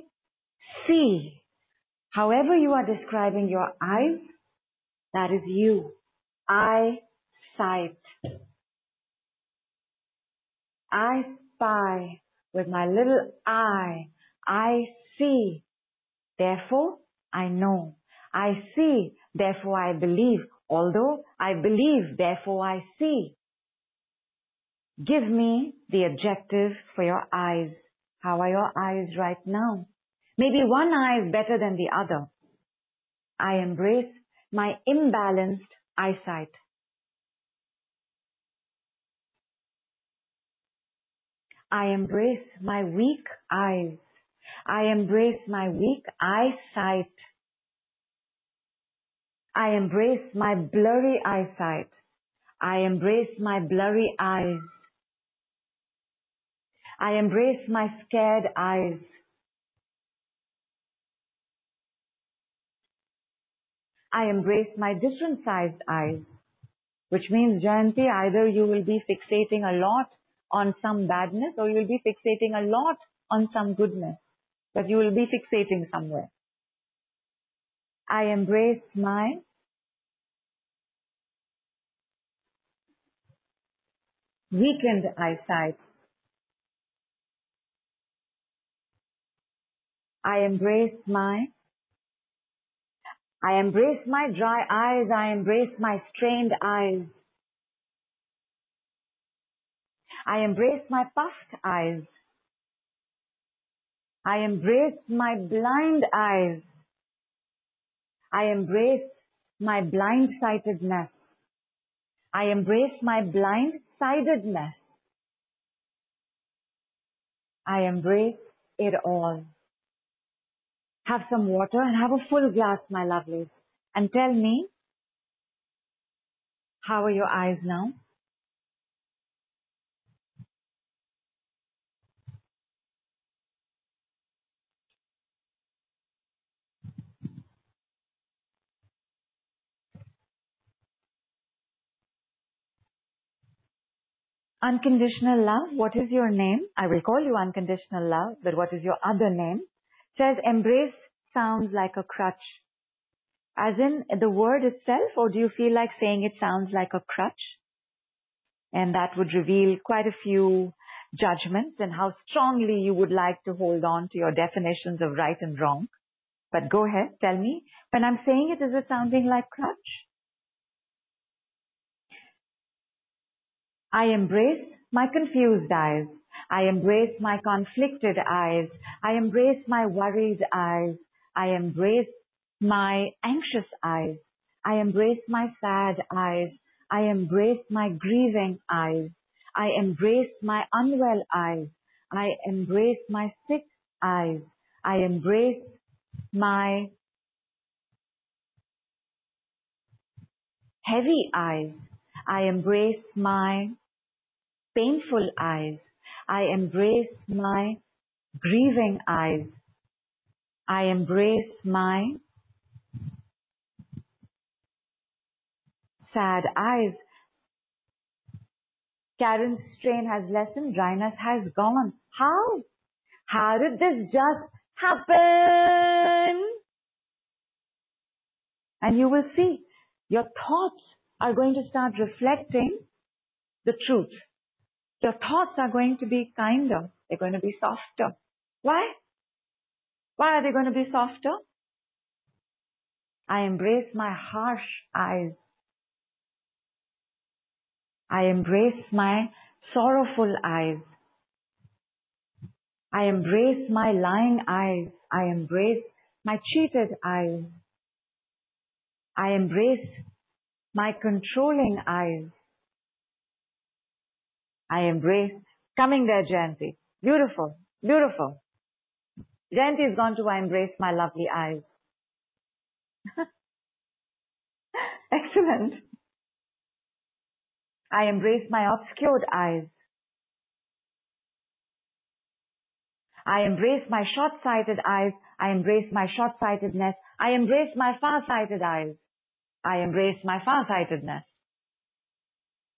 Speaker 2: see. However you are describing your eyes, that is you. I sight. I spy with my little eye. I see. Therefore, I know. I see. Therefore, I believe. Although I believe, therefore I see. Give me the adjective for your eyes. How are your eyes right now? Maybe one eye is better than the other. I embrace my imbalanced eyesight. I embrace my weak eyes. I embrace my weak eyesight. I embrace my blurry eyesight. I embrace my blurry eyes. I embrace my scared eyes. I embrace my different sized eyes, which means Jayanti, either you will be fixating a lot on some badness or you will be fixating a lot on some goodness, but you will be fixating somewhere. I embrace my weakened eyesight. I embrace my I embrace my dry eyes. I embrace my strained eyes. I embrace my puffed eyes. I embrace my blind eyes. I embrace my blind-sightedness. I embrace my blind-sidedness. I embrace it all. Have some water and have a full glass, my lovelies. And tell me, how are your eyes now? Unconditional love, what is your name? I will call you unconditional love, but what is your other name? Says embrace sounds like a crutch. As in the word itself, or do you feel like saying it sounds like a crutch? And that would reveal quite a few judgments and how strongly you would like to hold on to your definitions of right and wrong. But go ahead, tell me, when I'm saying it, is it sounding like crutch? I embrace my confused eyes. I embrace my conflicted eyes. I embrace my worried eyes. I embrace my anxious eyes. I embrace my sad eyes. I embrace my grieving eyes. I embrace my unwell eyes. I embrace my sick eyes. I embrace my heavy eyes. I embrace my painful eyes. I embrace my grieving eyes. I embrace my sad eyes. Karen's strain has lessened, dryness has gone. How? How did this just happen? And you will see your thoughts are going to start reflecting the truth. Your thoughts are going to be kinder. They're going to be softer. Why? Why are they going to be softer? I embrace my harsh eyes. I embrace my sorrowful eyes. I embrace my lying eyes. I embrace my cheated eyes. I embrace my controlling eyes. I embrace coming there, Jayanti. Beautiful, beautiful. Jayanti is gone to I embrace my lovely eyes. Excellent. I embrace my obscured eyes. I embrace my short-sighted eyes. I embrace my short-sightedness. I embrace my far-sighted eyes. I embrace my far-sightedness.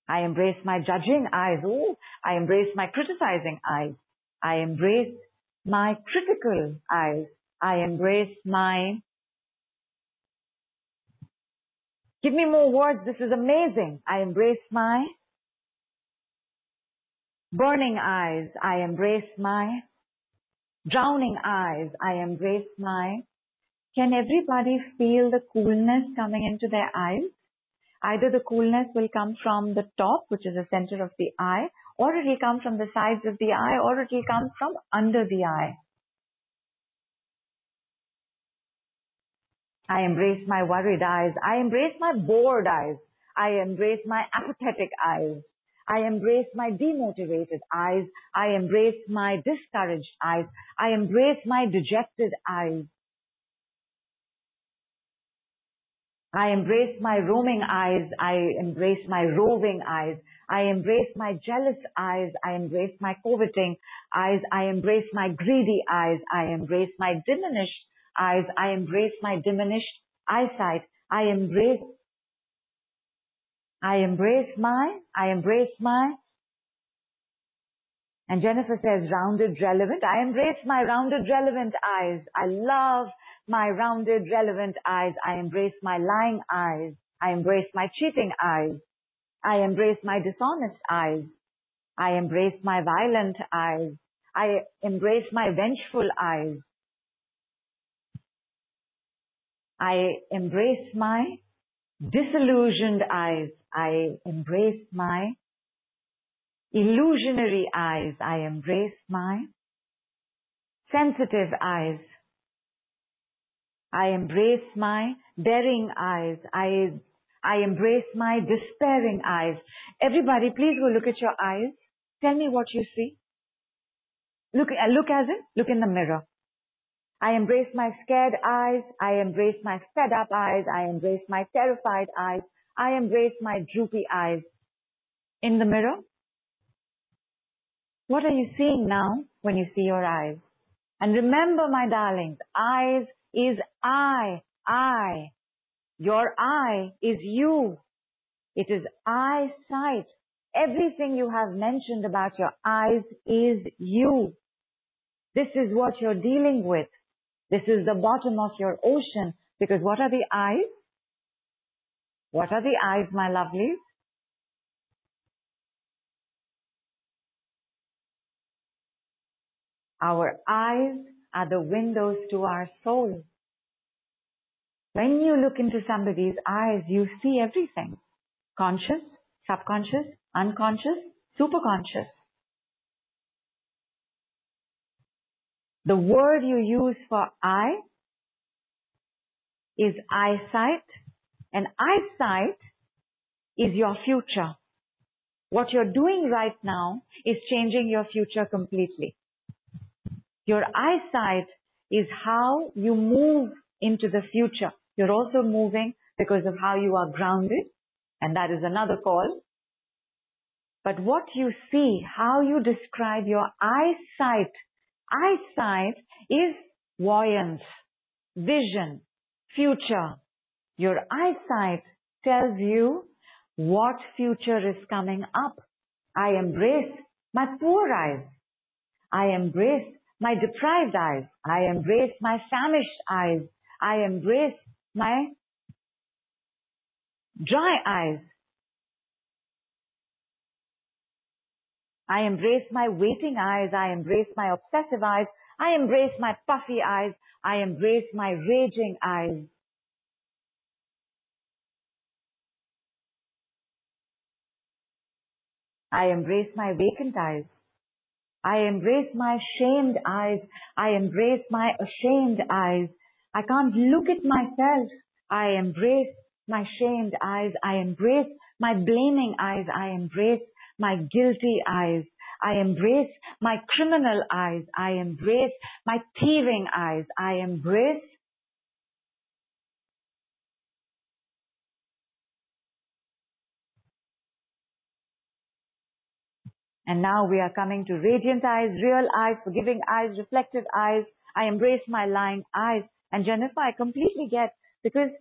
Speaker 2: I embrace my judging eyes. Ooh, I embrace my criticizing eyes. I embrace my critical eyes. I embrace my Give me more words. This is amazing. I embrace my burning eyes. I embrace my drowning eyes. I embrace my. Can everybody feel the coolness coming into their eyes? Either the coolness will come from the top, which is the center of the eye, or it will come from the sides of the eye, or it will come from under the eye. I embrace my worried eyes. I embrace my bored eyes. I embrace my apathetic eyes. I embrace my demotivated eyes. I embrace my discouraged eyes. I embrace my dejected eyes. I embrace my roaming eyes. I embrace my roving eyes. I embrace my jealous eyes. I embrace my coveting eyes. I embrace my greedy eyes. I embrace my diminished eyes. I embrace my diminished eyesight. I embrace, I embrace my, I embrace my, and Jennifer says rounded relevant. I embrace my rounded relevant eyes. I love my rounded, relevant eyes. I embrace my lying eyes. I embrace my cheating eyes. I embrace my dishonest eyes. I embrace my violent eyes. I embrace my vengeful eyes. I embrace my disillusioned eyes. I embrace my illusionary eyes. I embrace my sensitive eyes. I embrace my daring eyes. I, I embrace my despairing eyes. Everybody, please go look at your eyes. Tell me what you see. Look, uh, look as it, look in the mirror. I embrace my scared eyes. I embrace my fed up eyes. I embrace my terrified eyes. I embrace my droopy eyes. In the mirror, what are you seeing now when you see your eyes? And remember, my darlings, eyes is I, I. Your I is you. It is eyesight. Everything you have mentioned about your eyes is you. This is what you're dealing with. This is the bottom of your ocean. Because what are the eyes? What are the eyes, my lovelies? Our eyes are the windows to our soul. When you look into somebody's eyes, you see everything. Conscious, subconscious, unconscious, superconscious. The word you use for eye is eyesight and eyesight is your future. What you're doing right now is changing your future completely. Your eyesight is how you move into the future. You're also moving because of how you are grounded, and that is another call. But what you see, how you describe your eyesight, eyesight is voyance, vision, future. Your eyesight tells you what future is coming up. I embrace my poor eyes. I embrace my deprived eyes. I embrace my famished eyes. I embrace my dry eyes. I embrace my waiting eyes. I embrace my obsessive eyes. I embrace my puffy eyes. I embrace my raging eyes. I embrace my vacant eyes. I embrace my shamed eyes. I embrace my ashamed eyes. I can't look at myself. I embrace my shamed eyes. I embrace my blaming eyes. I embrace my guilty eyes. I embrace my criminal eyes. I embrace my thieving eyes. I embrace And now we are coming to radiant eyes, real eyes, forgiving eyes, reflective eyes. I embrace my lying eyes. And Jennifer, I completely get because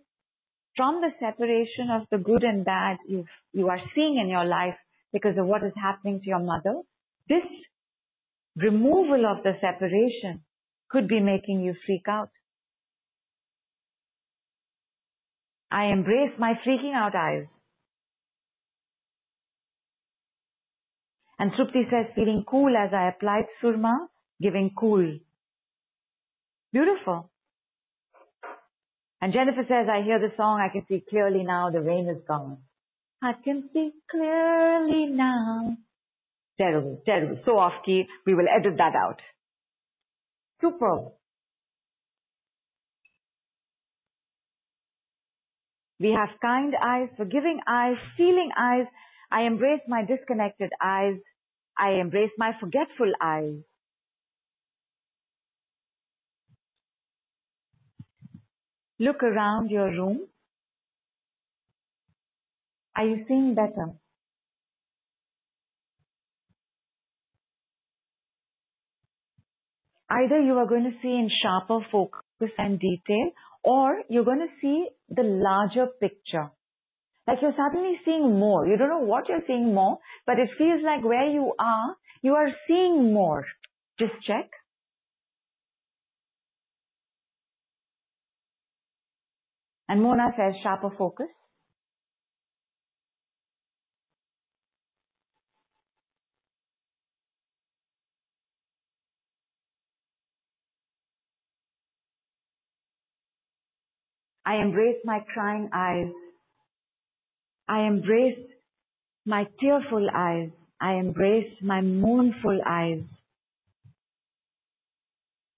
Speaker 2: from the separation of the good and bad you you are seeing in your life because of what is happening to your mother, this removal of the separation could be making you freak out. I embrace my freaking out eyes. And Trupti says, feeling cool as I applied surma, giving cool. Beautiful. And Jennifer says, I hear the song, I can see clearly now, the rain is gone. I can see clearly now. Terrible, terrible. So off key, we will edit that out. Superb. We have kind eyes, forgiving eyes, feeling eyes. I embrace my disconnected eyes. I embrace my forgetful eyes. Look around your room. Are you seeing better? Either you are going to see in sharper focus and detail or you're going to see the larger picture. Like you're suddenly seeing more. You don't know what you're seeing more, but it feels like where you are, you are seeing more. Just check. And Mona says sharper focus. I embrace my crying eyes. I embrace my tearful eyes. I embrace my mournful eyes.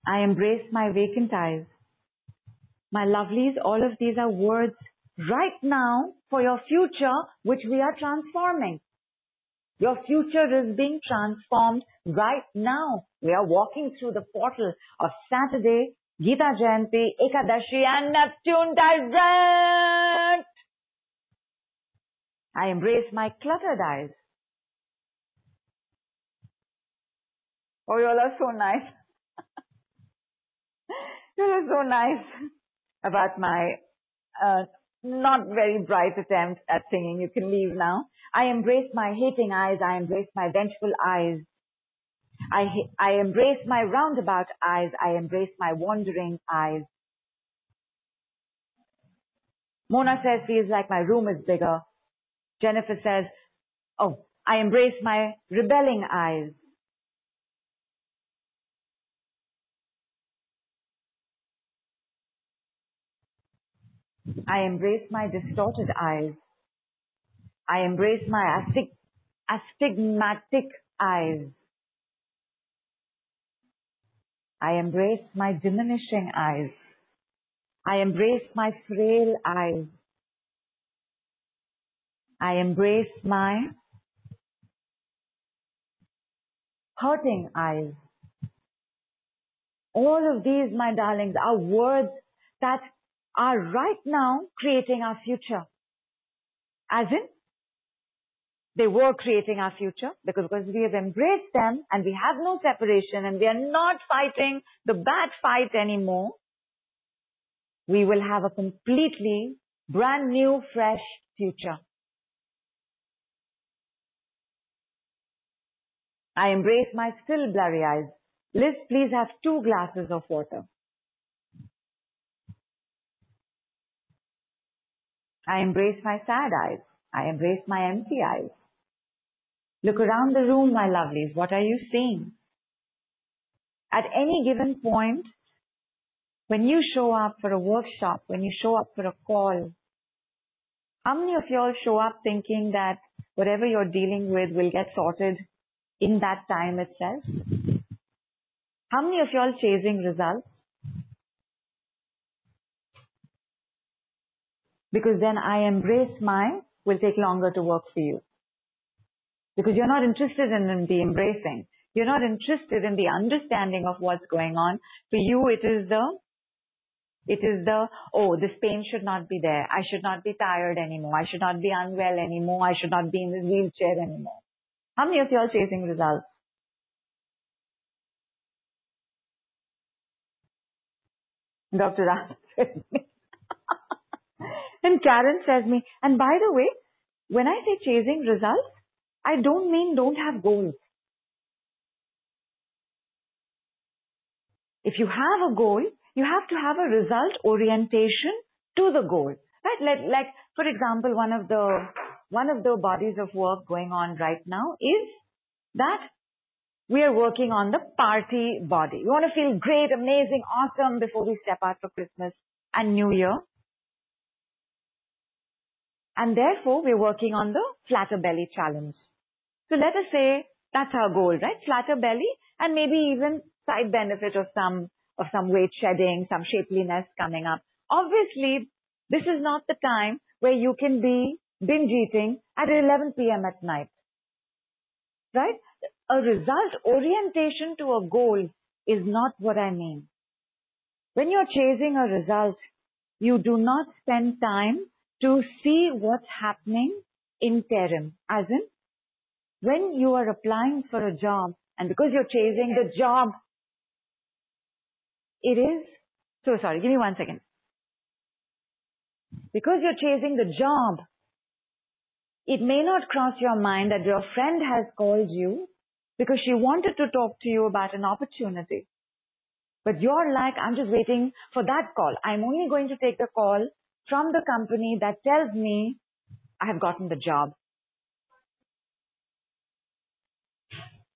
Speaker 2: I embrace my vacant eyes. My lovelies, all of these are words right now for your future, which we are transforming. Your future is being transformed right now. We are walking through the portal of Saturday, Gita Jayanti, Ekadashi, and Neptune direct. I embrace my cluttered eyes. Oh, you all are so nice. you are so nice about my uh, not very bright attempt at singing. You can leave now. I embrace my hating eyes. I embrace my vengeful eyes. I, I embrace my roundabout eyes. I embrace my wandering eyes. Mona says feels like my room is bigger. Jennifer says, oh, I embrace my rebelling eyes. I embrace my distorted eyes. I embrace my astig- astigmatic eyes. I embrace my diminishing eyes. I embrace my frail eyes. I embrace my hurting eyes. All of these, my darlings, are words that are right now creating our future. As in, they were creating our future because, because we have embraced them and we have no separation and we are not fighting the bad fight anymore. We will have a completely brand new, fresh future. I embrace my still blurry eyes. Liz, please have two glasses of water. I embrace my sad eyes. I embrace my empty eyes. Look around the room, my lovelies. What are you seeing? At any given point, when you show up for a workshop, when you show up for a call, how many of y'all show up thinking that whatever you're dealing with will get sorted in that time itself? How many of y'all chasing results? because then I embrace my will take longer to work for you. Because you're not interested in the embracing. You're not interested in the understanding of what's going on. For you, it is the, it is the, oh, this pain should not be there. I should not be tired anymore. I should not be unwell anymore. I should not be in this wheelchair anymore. How many of you are chasing results? Dr. Me. and Karen says me. And by the way, when I say chasing results, I don't mean don't have goals. If you have a goal, you have to have a result orientation to the goal. Right? Like, like, for example, one of the, one of the bodies of work going on right now is that we are working on the party body. We want to feel great, amazing, awesome before we step out for Christmas and New Year. And therefore, we're working on the flatter belly challenge. So let us say that's our goal, right? Flatter belly and maybe even side benefit of some, of some weight shedding, some shapeliness coming up. Obviously, this is not the time where you can be binge eating at 11 p.m. at night. Right? A result orientation to a goal is not what I mean. When you're chasing a result, you do not spend time to see what's happening in interim, as in when you are applying for a job and because you're chasing the job, it is, so sorry, give me one second. Because you're chasing the job, it may not cross your mind that your friend has called you because she wanted to talk to you about an opportunity. But you're like, I'm just waiting for that call. I'm only going to take the call from the company that tells me I have gotten the job.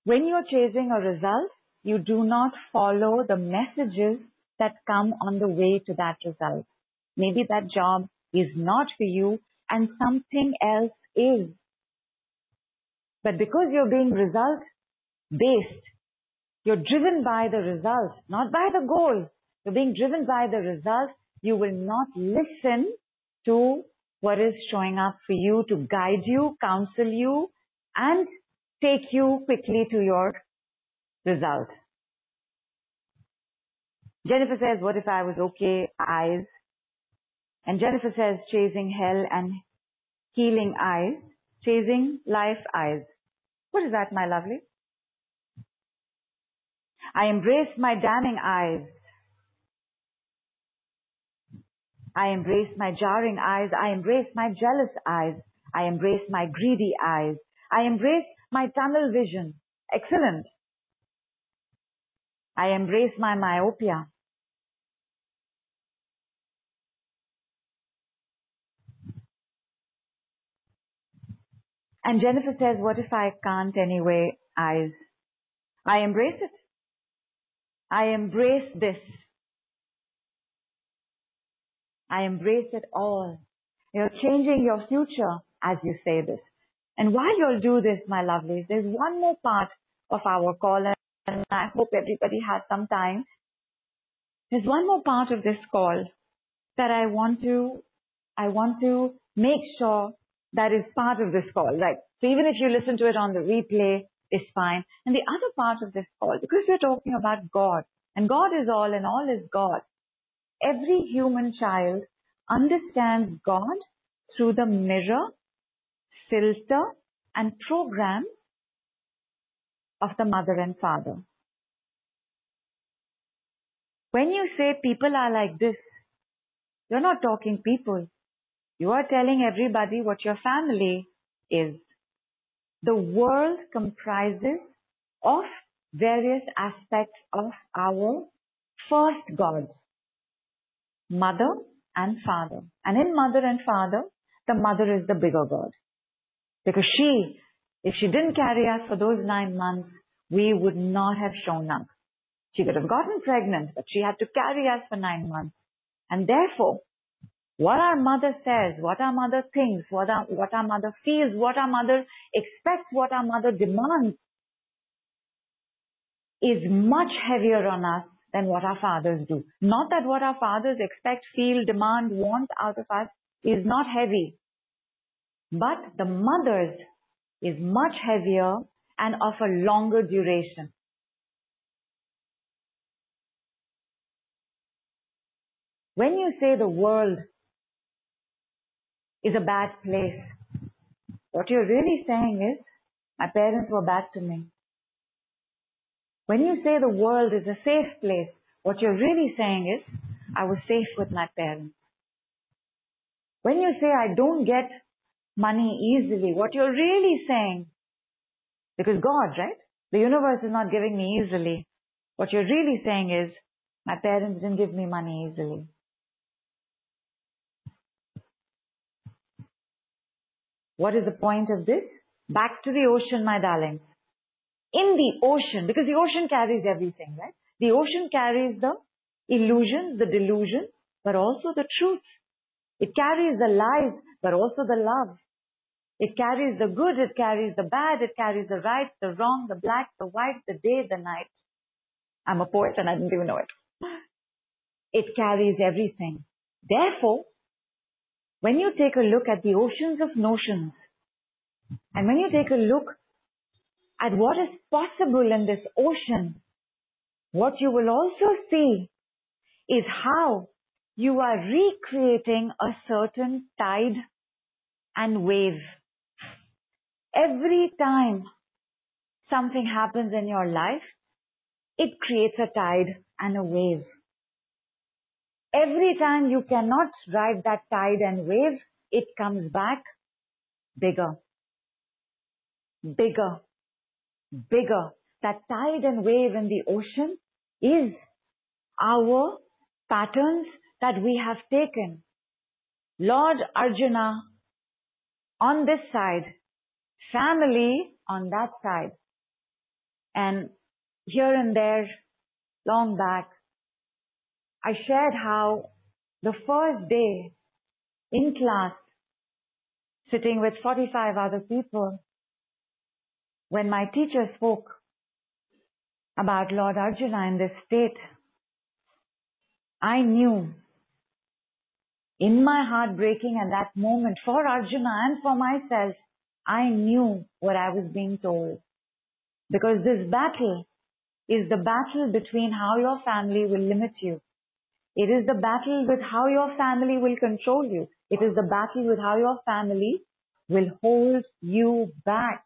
Speaker 2: When you're chasing a result, you do not follow the messages that come on the way to that result. Maybe that job is not for you and something else is. But because you're being result based, you're driven by the result, not by the goal. You're being driven by the result. You will not listen to what is showing up for you to guide you, counsel you, and take you quickly to your result. Jennifer says, what if I was okay, eyes? And Jennifer says, chasing hell and healing eyes, chasing life eyes. What is that, my lovely? I embrace my damning eyes. I embrace my jarring eyes. I embrace my jealous eyes. I embrace my greedy eyes. I embrace my tunnel vision. Excellent. I embrace my myopia. And Jennifer says, what if I can't anyway, eyes? I embrace it. I embrace this. I embrace it all. You're changing your future as you say this. And while you'll do this, my lovelies, there's one more part of our call and I hope everybody has some time. There's one more part of this call that I want to, I want to make sure that is part of this call, right? So even if you listen to it on the replay, it's fine. And the other part of this call, because we're talking about God, and God is all and all is God. Every human child understands God through the mirror, filter, and program of the mother and father. When you say people are like this, you're not talking people. You are telling everybody what your family is. The world comprises of various aspects of our first God, mother and father. And in mother and father, the mother is the bigger God. Because she, if she didn't carry us for those nine months, we would not have shown up. She could have gotten pregnant, but she had to carry us for nine months. And therefore, what our mother says, what our mother thinks, what our, what our mother feels, what our mother expects, what our mother demands is much heavier on us than what our fathers do. Not that what our fathers expect, feel, demand, want out of us is not heavy. But the mother's is much heavier and of a longer duration. When you say the world is a bad place. What you're really saying is My parents were bad to me. When you say the world is a safe place, what you're really saying is, I was safe with my parents. When you say I don't get money easily, what you're really saying, because God, right? The universe is not giving me easily. What you're really saying is, my parents didn't give me money easily. What is the point of this? Back to the ocean, my darlings. In the ocean, because the ocean carries everything, right? The ocean carries the illusions, the delusion, but also the truth. It carries the lies, but also the love. It carries the good, it carries the bad, it carries the right, the wrong, the black, the white, the day, the night. I'm a poet and I didn't even know it. It carries everything. Therefore, when you take a look at the oceans of notions, and when you take a look at what is possible in this ocean, what you will also see is how you are recreating a certain tide and wave. Every time something happens in your life, it creates a tide and a wave. Every time you cannot ride that tide and wave, it comes back bigger, bigger, bigger. That tide and wave in the ocean is our patterns that we have taken. Lord Arjuna on this side, family on that side. And here and there, long back, I shared how the first day in class, sitting with 45 other people, when my teacher spoke about Lord Arjuna in this state, I knew in my heart breaking at that moment for Arjuna and for myself, I knew what I was being told. Because this battle is the battle between how your family will limit you. It is the battle with how your family will control you. It is the battle with how your family will hold you back.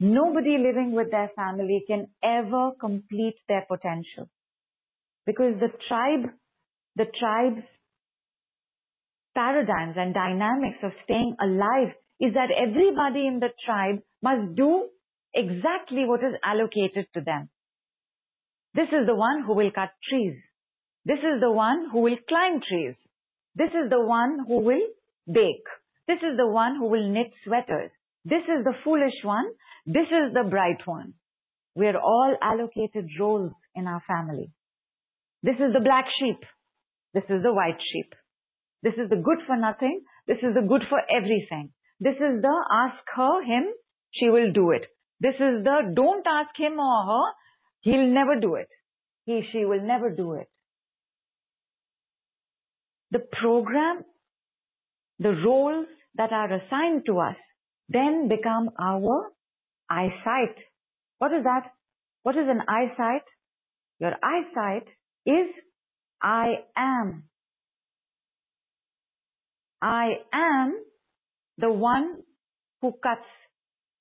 Speaker 2: Nobody living with their family can ever complete their potential. Because the tribe, the tribe's paradigms and dynamics of staying alive is that everybody in the tribe must do exactly what is allocated to them. This is the one who will cut trees. This is the one who will climb trees. This is the one who will bake. This is the one who will knit sweaters. This is the foolish one. This is the bright one. We are all allocated roles in our family. This is the black sheep. This is the white sheep. This is the good for nothing. This is the good for everything. This is the ask her, him, she will do it. This is the don't ask him or her, he'll never do it. He, she will never do it. The program, the roles that are assigned to us then become our eyesight. What is that? What is an eyesight? Your eyesight is I am. I am the one who cuts.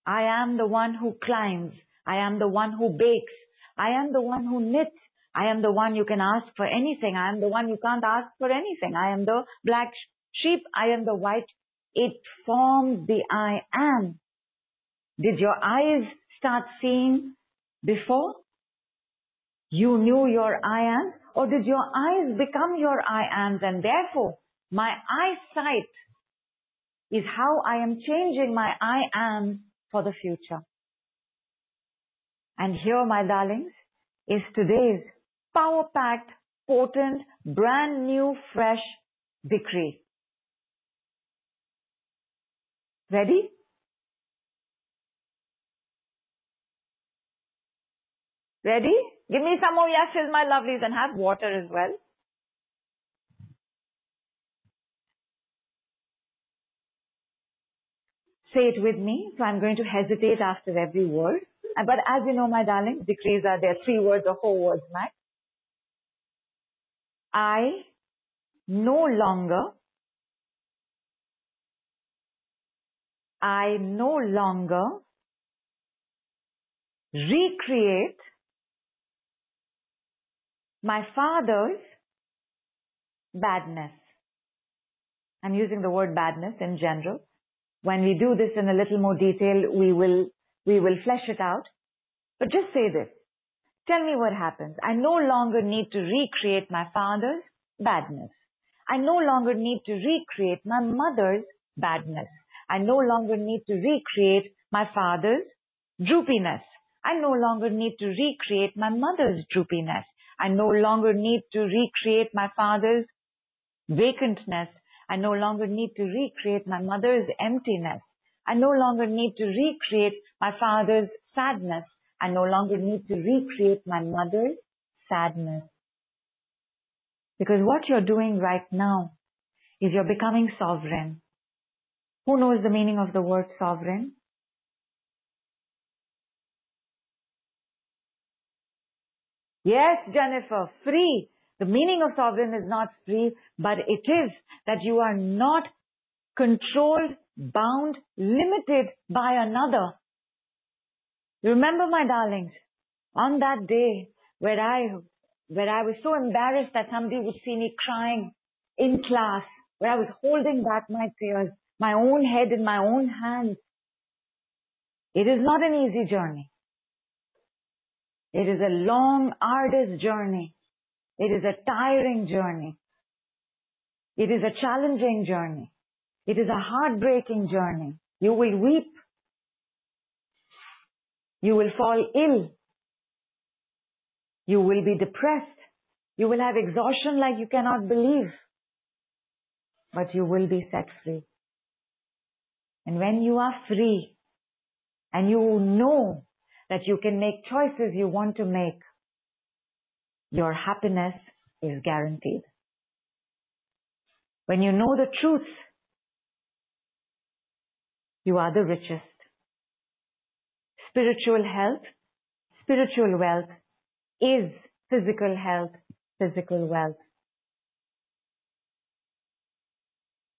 Speaker 2: I am the one who climbs. I am the one who bakes. I am the one who knits. I am the one you can ask for anything. I am the one you can't ask for anything. I am the black sheep. I am the white. It forms the I am. Did your eyes start seeing before you knew your I am? Or did your eyes become your I ams and therefore my eyesight is how I am changing my I am for the future. And here, my darlings, is today's power packed, potent, brand new, fresh decree. Ready? Ready? Give me some more yeses, my lovelies, and have water as well. Say it with me. So I'm going to hesitate after every word. But as you know, my darling, decrees are there three words or four words max. I no longer, I no longer recreate my father's badness. I'm using the word badness in general. When we do this in a little more detail, we will, we will flesh it out. But just say this. Tell me what happens. I no longer need to recreate my father's badness. I no longer need to recreate my mother's badness. I no longer need to recreate my father's droopiness. I no longer need to recreate my mother's droopiness. I no longer need to recreate my father's vacantness. I no longer need to recreate my mother's emptiness. I no longer need to recreate my father's sadness. I no longer need to recreate my mother's sadness. Because what you're doing right now is you're becoming sovereign. Who knows the meaning of the word sovereign? Yes, Jennifer, free. The meaning of sovereign is not free, but it is that you are not controlled, bound, limited by another. Remember, my darlings, on that day where I, where I was so embarrassed that somebody would see me crying in class, where I was holding back my tears, my own head in my own hands. It is not an easy journey. It is a long, arduous journey. It is a tiring journey. It is a challenging journey. It is a heartbreaking journey. You will weep. You will fall ill. You will be depressed. You will have exhaustion like you cannot believe. But you will be set free. And when you are free and you know that you can make choices you want to make, your happiness is guaranteed. When you know the truth, you are the richest. Spiritual health, spiritual wealth is physical health, physical wealth.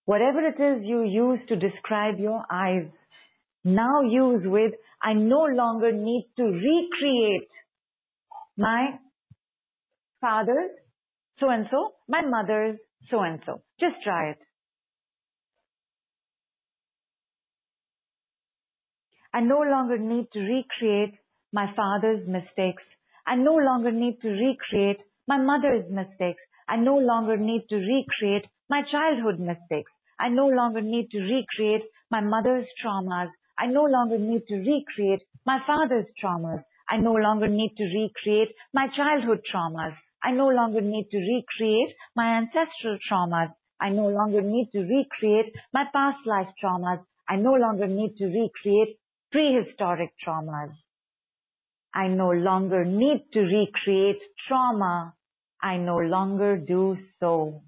Speaker 2: Whatever it is you use to describe your eyes, now use with, I no longer need to recreate my father's so and so, my mother's so and so. Just try it. I no longer need to recreate my father's mistakes. I no longer need to recreate my mother's mistakes. I no longer need to recreate my childhood mistakes. I no longer need to recreate my mother's traumas. I no longer need to recreate my father's traumas. I no longer need to recreate my childhood traumas. I no longer need to recreate my ancestral traumas. I no longer need to recreate my past life traumas. I no longer need to recreate prehistoric traumas. I no longer need to recreate trauma. I no longer do so.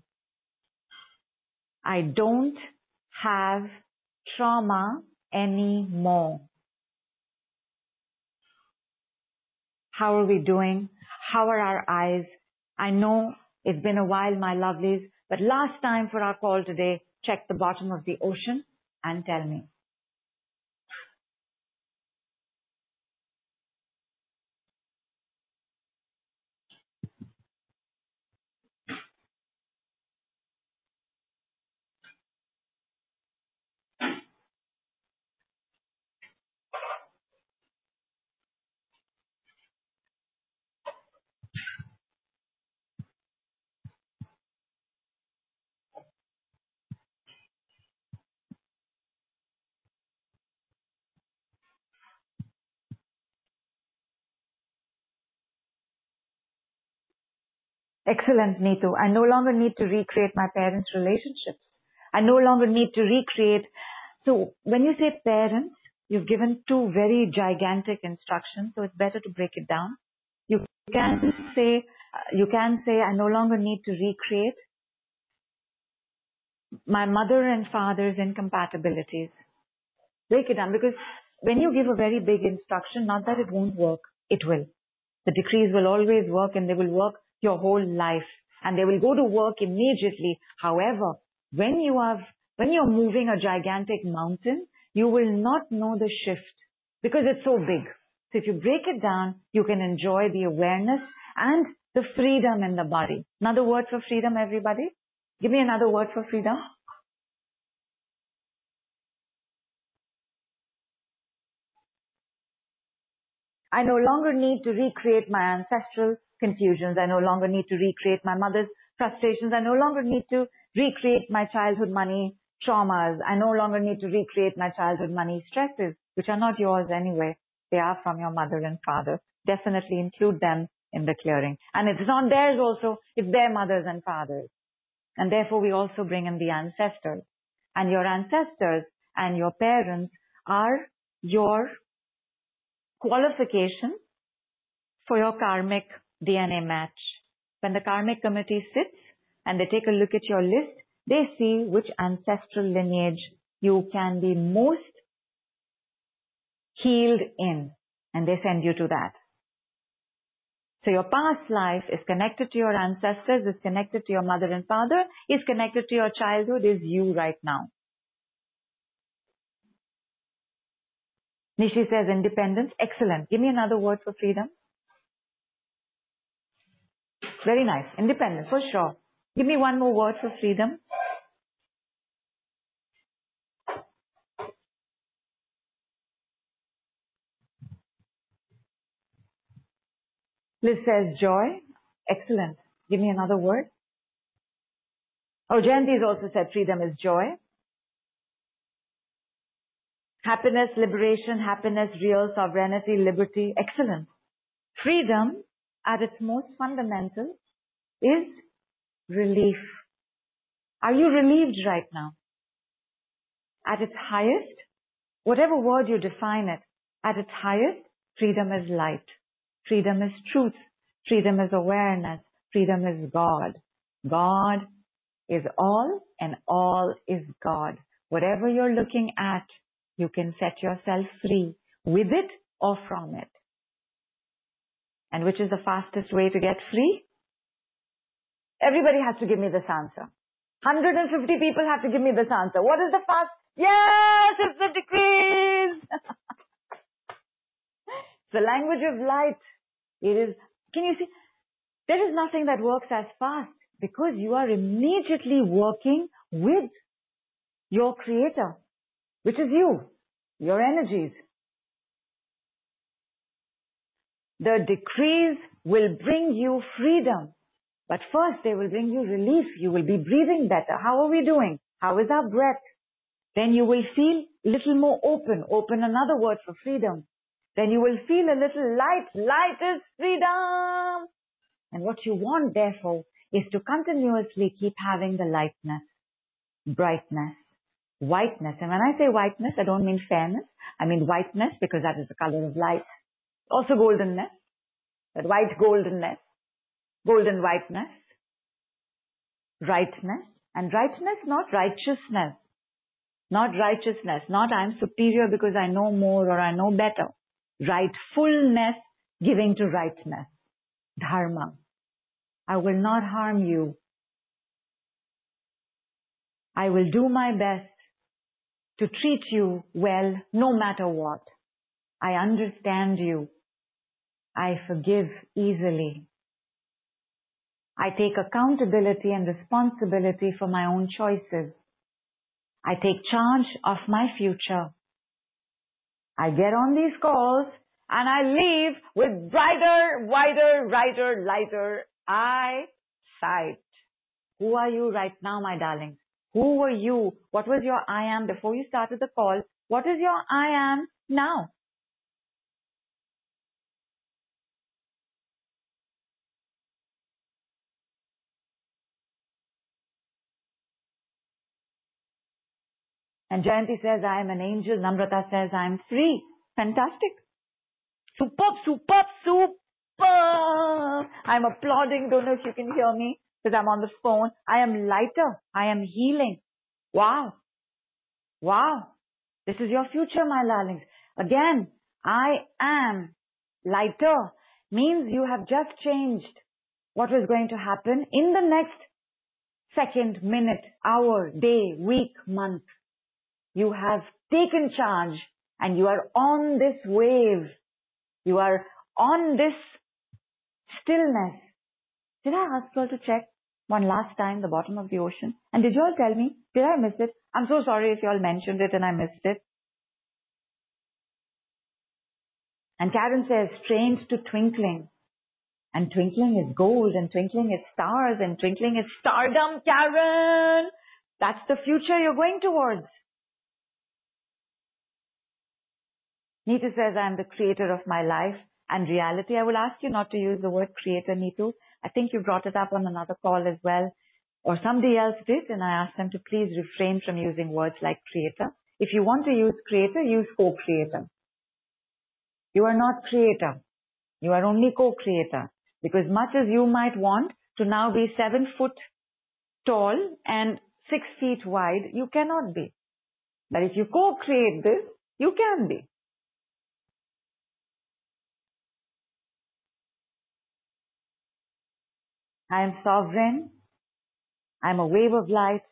Speaker 2: I don't have trauma anymore. How are we doing? How are our eyes? I know it's been a while, my lovelies, but last time for our call today, check the bottom of the ocean and tell me. Excellent, Neetu. I no longer need to recreate my parents' relationships. I no longer need to recreate. So when you say parents, you've given two very gigantic instructions, so it's better to break it down. You can say, you can say, I no longer need to recreate my mother and father's incompatibilities. Break it down because when you give a very big instruction, not that it won't work, it will. The decrees will always work and they will work your whole life and they will go to work immediately. However, when you have, when you're moving a gigantic mountain, you will not know the shift because it's so big. So if you break it down, you can enjoy the awareness and the freedom in the body. Another word for freedom, everybody? Give me another word for freedom. I no longer need to recreate my ancestral confusions. I no longer need to recreate my mother's frustrations. I no longer need to recreate my childhood money traumas. I no longer need to recreate my childhood money stresses, which are not yours anyway. They are from your mother and father. Definitely include them in the clearing. And it's not theirs also, it's their mothers and fathers. And therefore we also bring in the ancestors. And your ancestors and your parents are your qualification for your karmic DNA match. When the karmic committee sits and they take a look at your list, they see which ancestral lineage you can be most healed in and they send you to that. So your past life is connected to your ancestors, is connected to your mother and father, is connected to your childhood, is you right now. Nishi says independence. Excellent. Give me another word for freedom. Very nice. Independence, for sure. Give me one more word for freedom. Liz says joy. Excellent. Give me another word. Oh, Jayanti's also said freedom is joy. Happiness, liberation, happiness, real sovereignty, liberty. excellence. Freedom at its most fundamental is relief. Are you relieved right now? At its highest, whatever word you define it, at its highest, freedom is light. Freedom is truth. Freedom is awareness. Freedom is God. God is all and all is God. Whatever you're looking at, you can set yourself free with it or from it. And which is the fastest way to get free? Everybody has to give me this answer. 150 people have to give me this answer. What is the fast? Yes, it's the decrees. the language of light. It is, can you see? There is nothing that works as fast because you are immediately working with your creator, which is you, your energies. The decrees will bring you freedom. But first they will bring you relief. You will be breathing better. How are we doing? How is our breath? Then you will feel a little more open. Open another word for freedom. Then you will feel a little light. Light is freedom. And what you want, therefore, is to continuously keep having the lightness, brightness, whiteness. And when I say whiteness, I don't mean fairness. I mean whiteness because that is the color of light. Also goldenness, that white goldenness, golden whiteness, rightness, and rightness, not righteousness, not righteousness, not I'm superior because I know more or I know better rightfulness giving to rightness, dharma. I will not harm you. I will do my best to treat you well no matter what. I understand you. I forgive easily. I take accountability and responsibility for my own choices. I take charge of my future. I get on these calls and I leave with brighter, wider, brighter, lighter eyesight. Who are you right now, my darling? Who were you? What was your I am before you started the call? What is your I am now? And Jayanti says, I am an angel. Namrata says, I am free. Fantastic. Superb, superb, superb. I'm applauding. Don't know if you can hear me because I'm on the phone. I am lighter. I am healing. Wow. Wow. This is your future, my darlings. Again, I am lighter means you have just changed what was going to happen in the next second, minute, hour, day, week, month. You have taken charge and you are on this wave You are on this stillness. Did I ask you to check one last time the bottom of the ocean? And did you all tell me? Did I miss it? I'm so sorry if you all mentioned it and I missed it. And Karen says, trained to twinkling. And twinkling is gold and twinkling is stars and twinkling is stardom, Karen. That's the future you're going towards. Neetu says, I'm the creator of my life and reality. I will ask you not to use the word creator, Neetu. I think you brought it up on another call as well, or somebody else did, and I asked them to please refrain from using words like creator. If you want to use creator, use co-creator. You are not creator. You are only co-creator. Because much as you might want to now be seven foot tall and six feet wide, you cannot be. But if you co-create this, you can be. I am sovereign. I am a wave of light.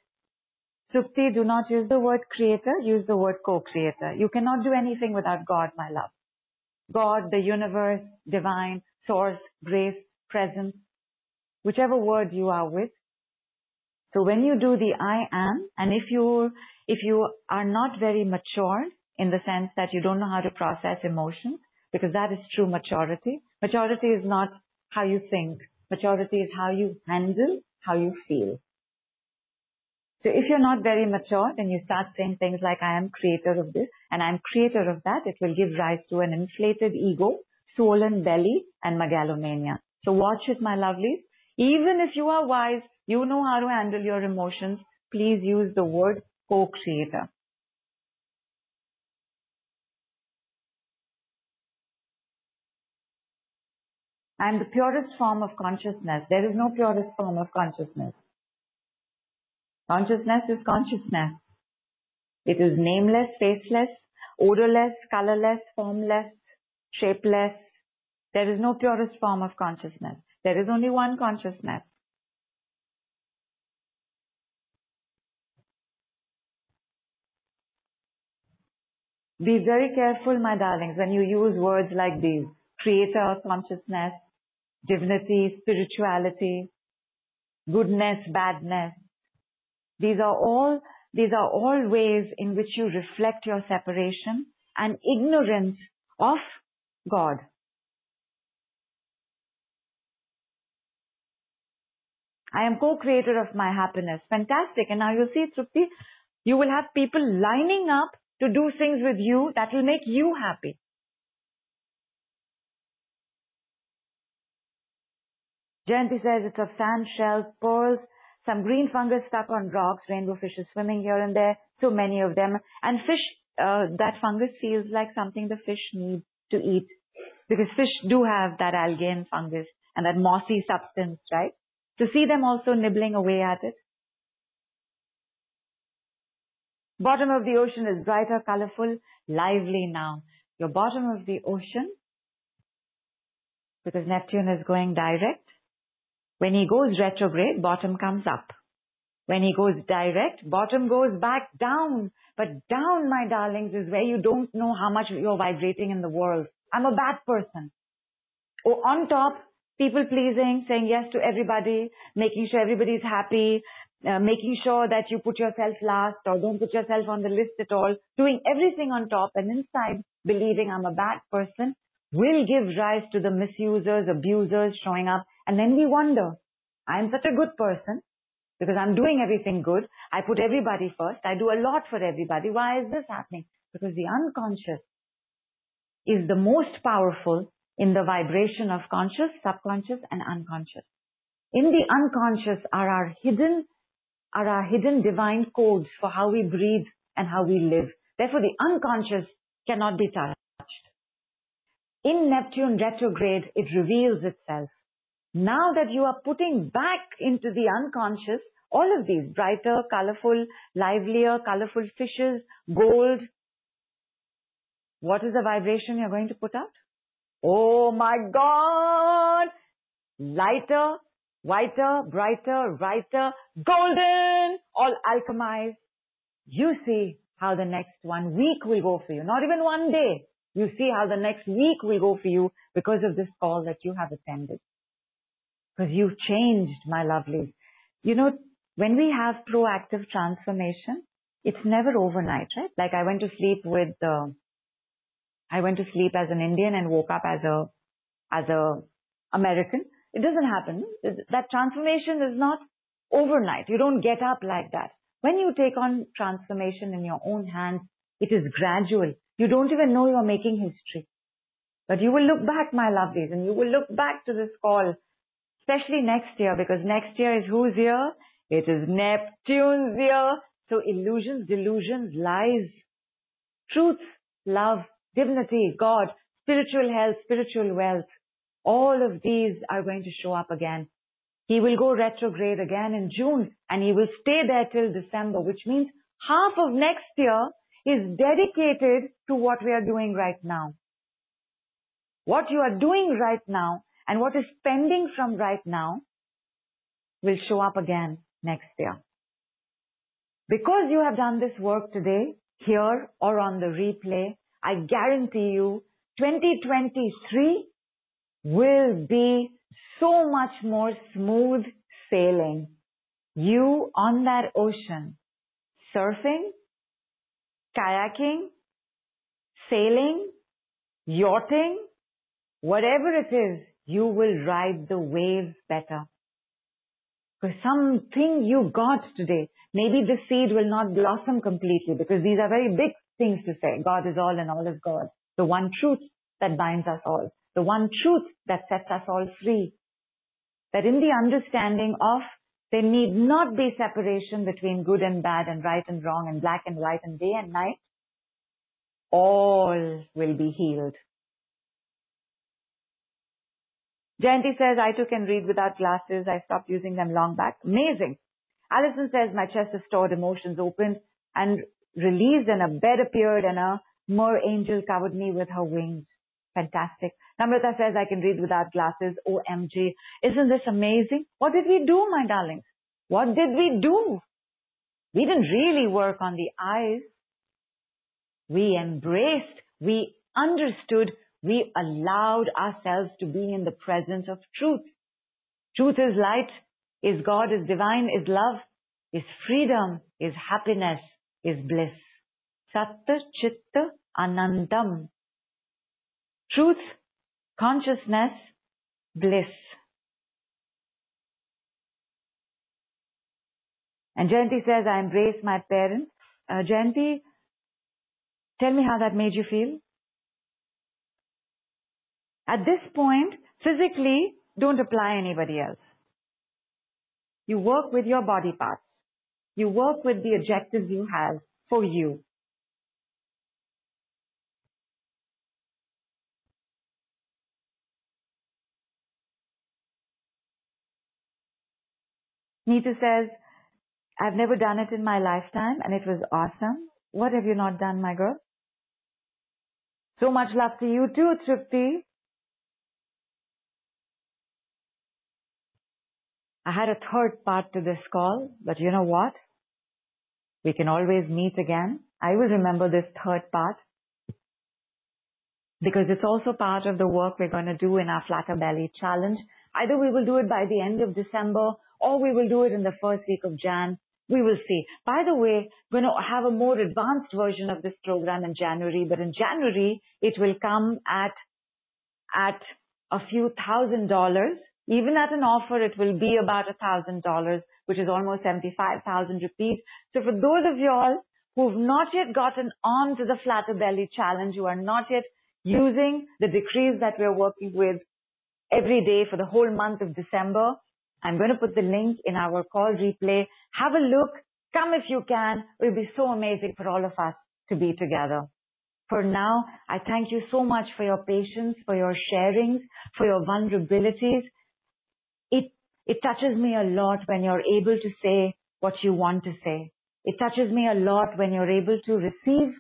Speaker 2: Supti, do not use the word creator, use the word co-creator. You cannot do anything without God, my love. God, the universe, divine, source, grace, presence, whichever word you are with. So when you do the I am, and if you, if you are not very mature in the sense that you don't know how to process emotions, because that is true maturity. Maturity is not how you think. Maturity is how you handle, how you feel. So if you're not very mature, then you start saying things like, I am creator of this and I'm creator of that. It will give rise to an inflated ego, swollen belly and megalomania. So watch it, my lovelies. Even if you are wise, you know how to handle your emotions. Please use the word co-creator. I'm the purest form of consciousness. There is no purest form of consciousness. Consciousness is consciousness. It is nameless, faceless, odorless, colorless, formless, shapeless. There is no purest form of consciousness. There is only one consciousness. Be very careful, my darlings, when you use words like these. Creator, consciousness, divinity, spirituality, goodness, badness. These are all, these are all ways in which you reflect your separation and ignorance of God. I am co-creator of my happiness. Fantastic. And now you'll see, Trupti, you will have people lining up to do things with you that will make you happy. Jayanti says it's of sand, shells, pearls, some green fungus stuck on rocks, rainbow fishes swimming here and there, so many of them. And fish, uh, that fungus feels like something the fish need to eat. Because fish do have that algae and fungus and that mossy substance, right? To see them also nibbling away at it. Bottom of the ocean is brighter, colorful, lively now. Your bottom of the ocean, because Neptune is going direct, when he goes retrograde, bottom comes up. When he goes direct, bottom goes back down. But down, my darlings, is where you don't know how much you're vibrating in the world. I'm a bad person. Or oh, on top, people pleasing, saying yes to everybody, making sure everybody's happy, uh, making sure that you put yourself last or don't put yourself on the list at all, doing everything on top and inside believing I'm a bad person will give rise to the misusers, abusers showing up and then we wonder, I'm such a good person because I'm doing everything good. I put everybody first. I do a lot for everybody. Why is this happening? Because the unconscious is the most powerful in the vibration of conscious, subconscious and unconscious. In the unconscious are our hidden, are our hidden divine codes for how we breathe and how we live. Therefore the unconscious cannot be touched. In Neptune retrograde, it reveals itself. Now that you are putting back into the unconscious all of these brighter, colorful, livelier, colorful fishes, gold, what is the vibration you're going to put out? Oh my God! Lighter, whiter, brighter, brighter, golden, all alchemized. You see how the next one week will go for you. Not even one day. You see how the next week will go for you because of this call that you have attended. Because you've changed, my lovelies. You know, when we have proactive transformation, it's never overnight, right? Like I went to sleep with, uh, I went to sleep as an Indian and woke up as a, as a American. It doesn't happen. That transformation is not overnight. You don't get up like that. When you take on transformation in your own hands, it is gradual. You don't even know you're making history. But you will look back, my lovelies, and you will look back to this call, especially next year, because next year is whose year? It is Neptune's year. So illusions, delusions, lies, truth, love, divinity, God, spiritual health, spiritual wealth, all of these are going to show up again. He will go retrograde again in June and he will stay there till December, which means half of next year is dedicated to what we are doing right now. What you are doing right now and what is pending from right now will show up again next year. Because you have done this work today, here or on the replay, I guarantee you 2023 will be so much more smooth sailing. You on that ocean, surfing, kayaking, sailing, yachting, whatever it is, you will ride the waves better. Because something you got today, maybe the seed will not blossom completely because these are very big things to say. God is all and all is God. The one truth that binds us all. The one truth that sets us all free. That in the understanding of there need not be separation between good and bad and right and wrong and black and white and day and night. All will be healed. Jayanti says, I too can read without glasses. I stopped using them long back. Amazing. Allison says, my chest is stored, emotions opened and released and a bed appeared and a mer angel covered me with her wings. Fantastic. Namrata says, I can read without glasses. OMG. Isn't this amazing? What did we do, my darlings? What did we do? We didn't really work on the eyes. We embraced, we understood, we allowed ourselves to be in the presence of truth. Truth is light, is God, is divine, is love, is freedom, is happiness, is bliss. Satta Chitta Anandam. Truth, consciousness, bliss. And Jayanti says, I embrace my parents. Uh, Jayanti, tell me how that made you feel. At this point, physically, don't apply anybody else. You work with your body parts. You work with the objectives you have for you. Nita says, I've never done it in my lifetime and it was awesome. What have you not done, my girl? So much love to you too, Tripti. I had a third part to this call, but you know what? We can always meet again. I will remember this third part because it's also part of the work we're going to do in our flatter belly challenge. Either we will do it by the end of December or we will do it in the first week of Jan. We will see. By the way, we're going to have a more advanced version of this program in January, but in January, it will come at, at a few thousand dollars even at an offer, it will be about a thousand dollars, which is almost 75,000 rupees. So for those of y'all who've not yet gotten on to the flatter belly challenge, who are not yet using the decrees that we're working with every day for the whole month of December, I'm going to put the link in our call replay. Have a look. Come if you can. It will be so amazing for all of us to be together. For now, I thank you so much for your patience, for your sharings, for your vulnerabilities it, it touches me a lot when you're able to say what you want to say. It touches me a lot when you're able to receive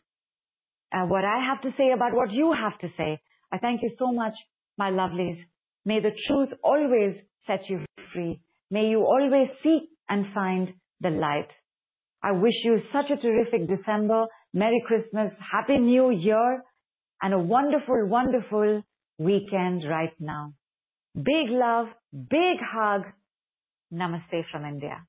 Speaker 2: uh, what I have to say about what you have to say. I thank you so much, my lovelies. May the truth always set you free. May you always seek and find the light. I wish you such a terrific December. Merry Christmas. Happy New Year. and a wonderful, wonderful weekend right now. Big love, big hug. Namaste from India.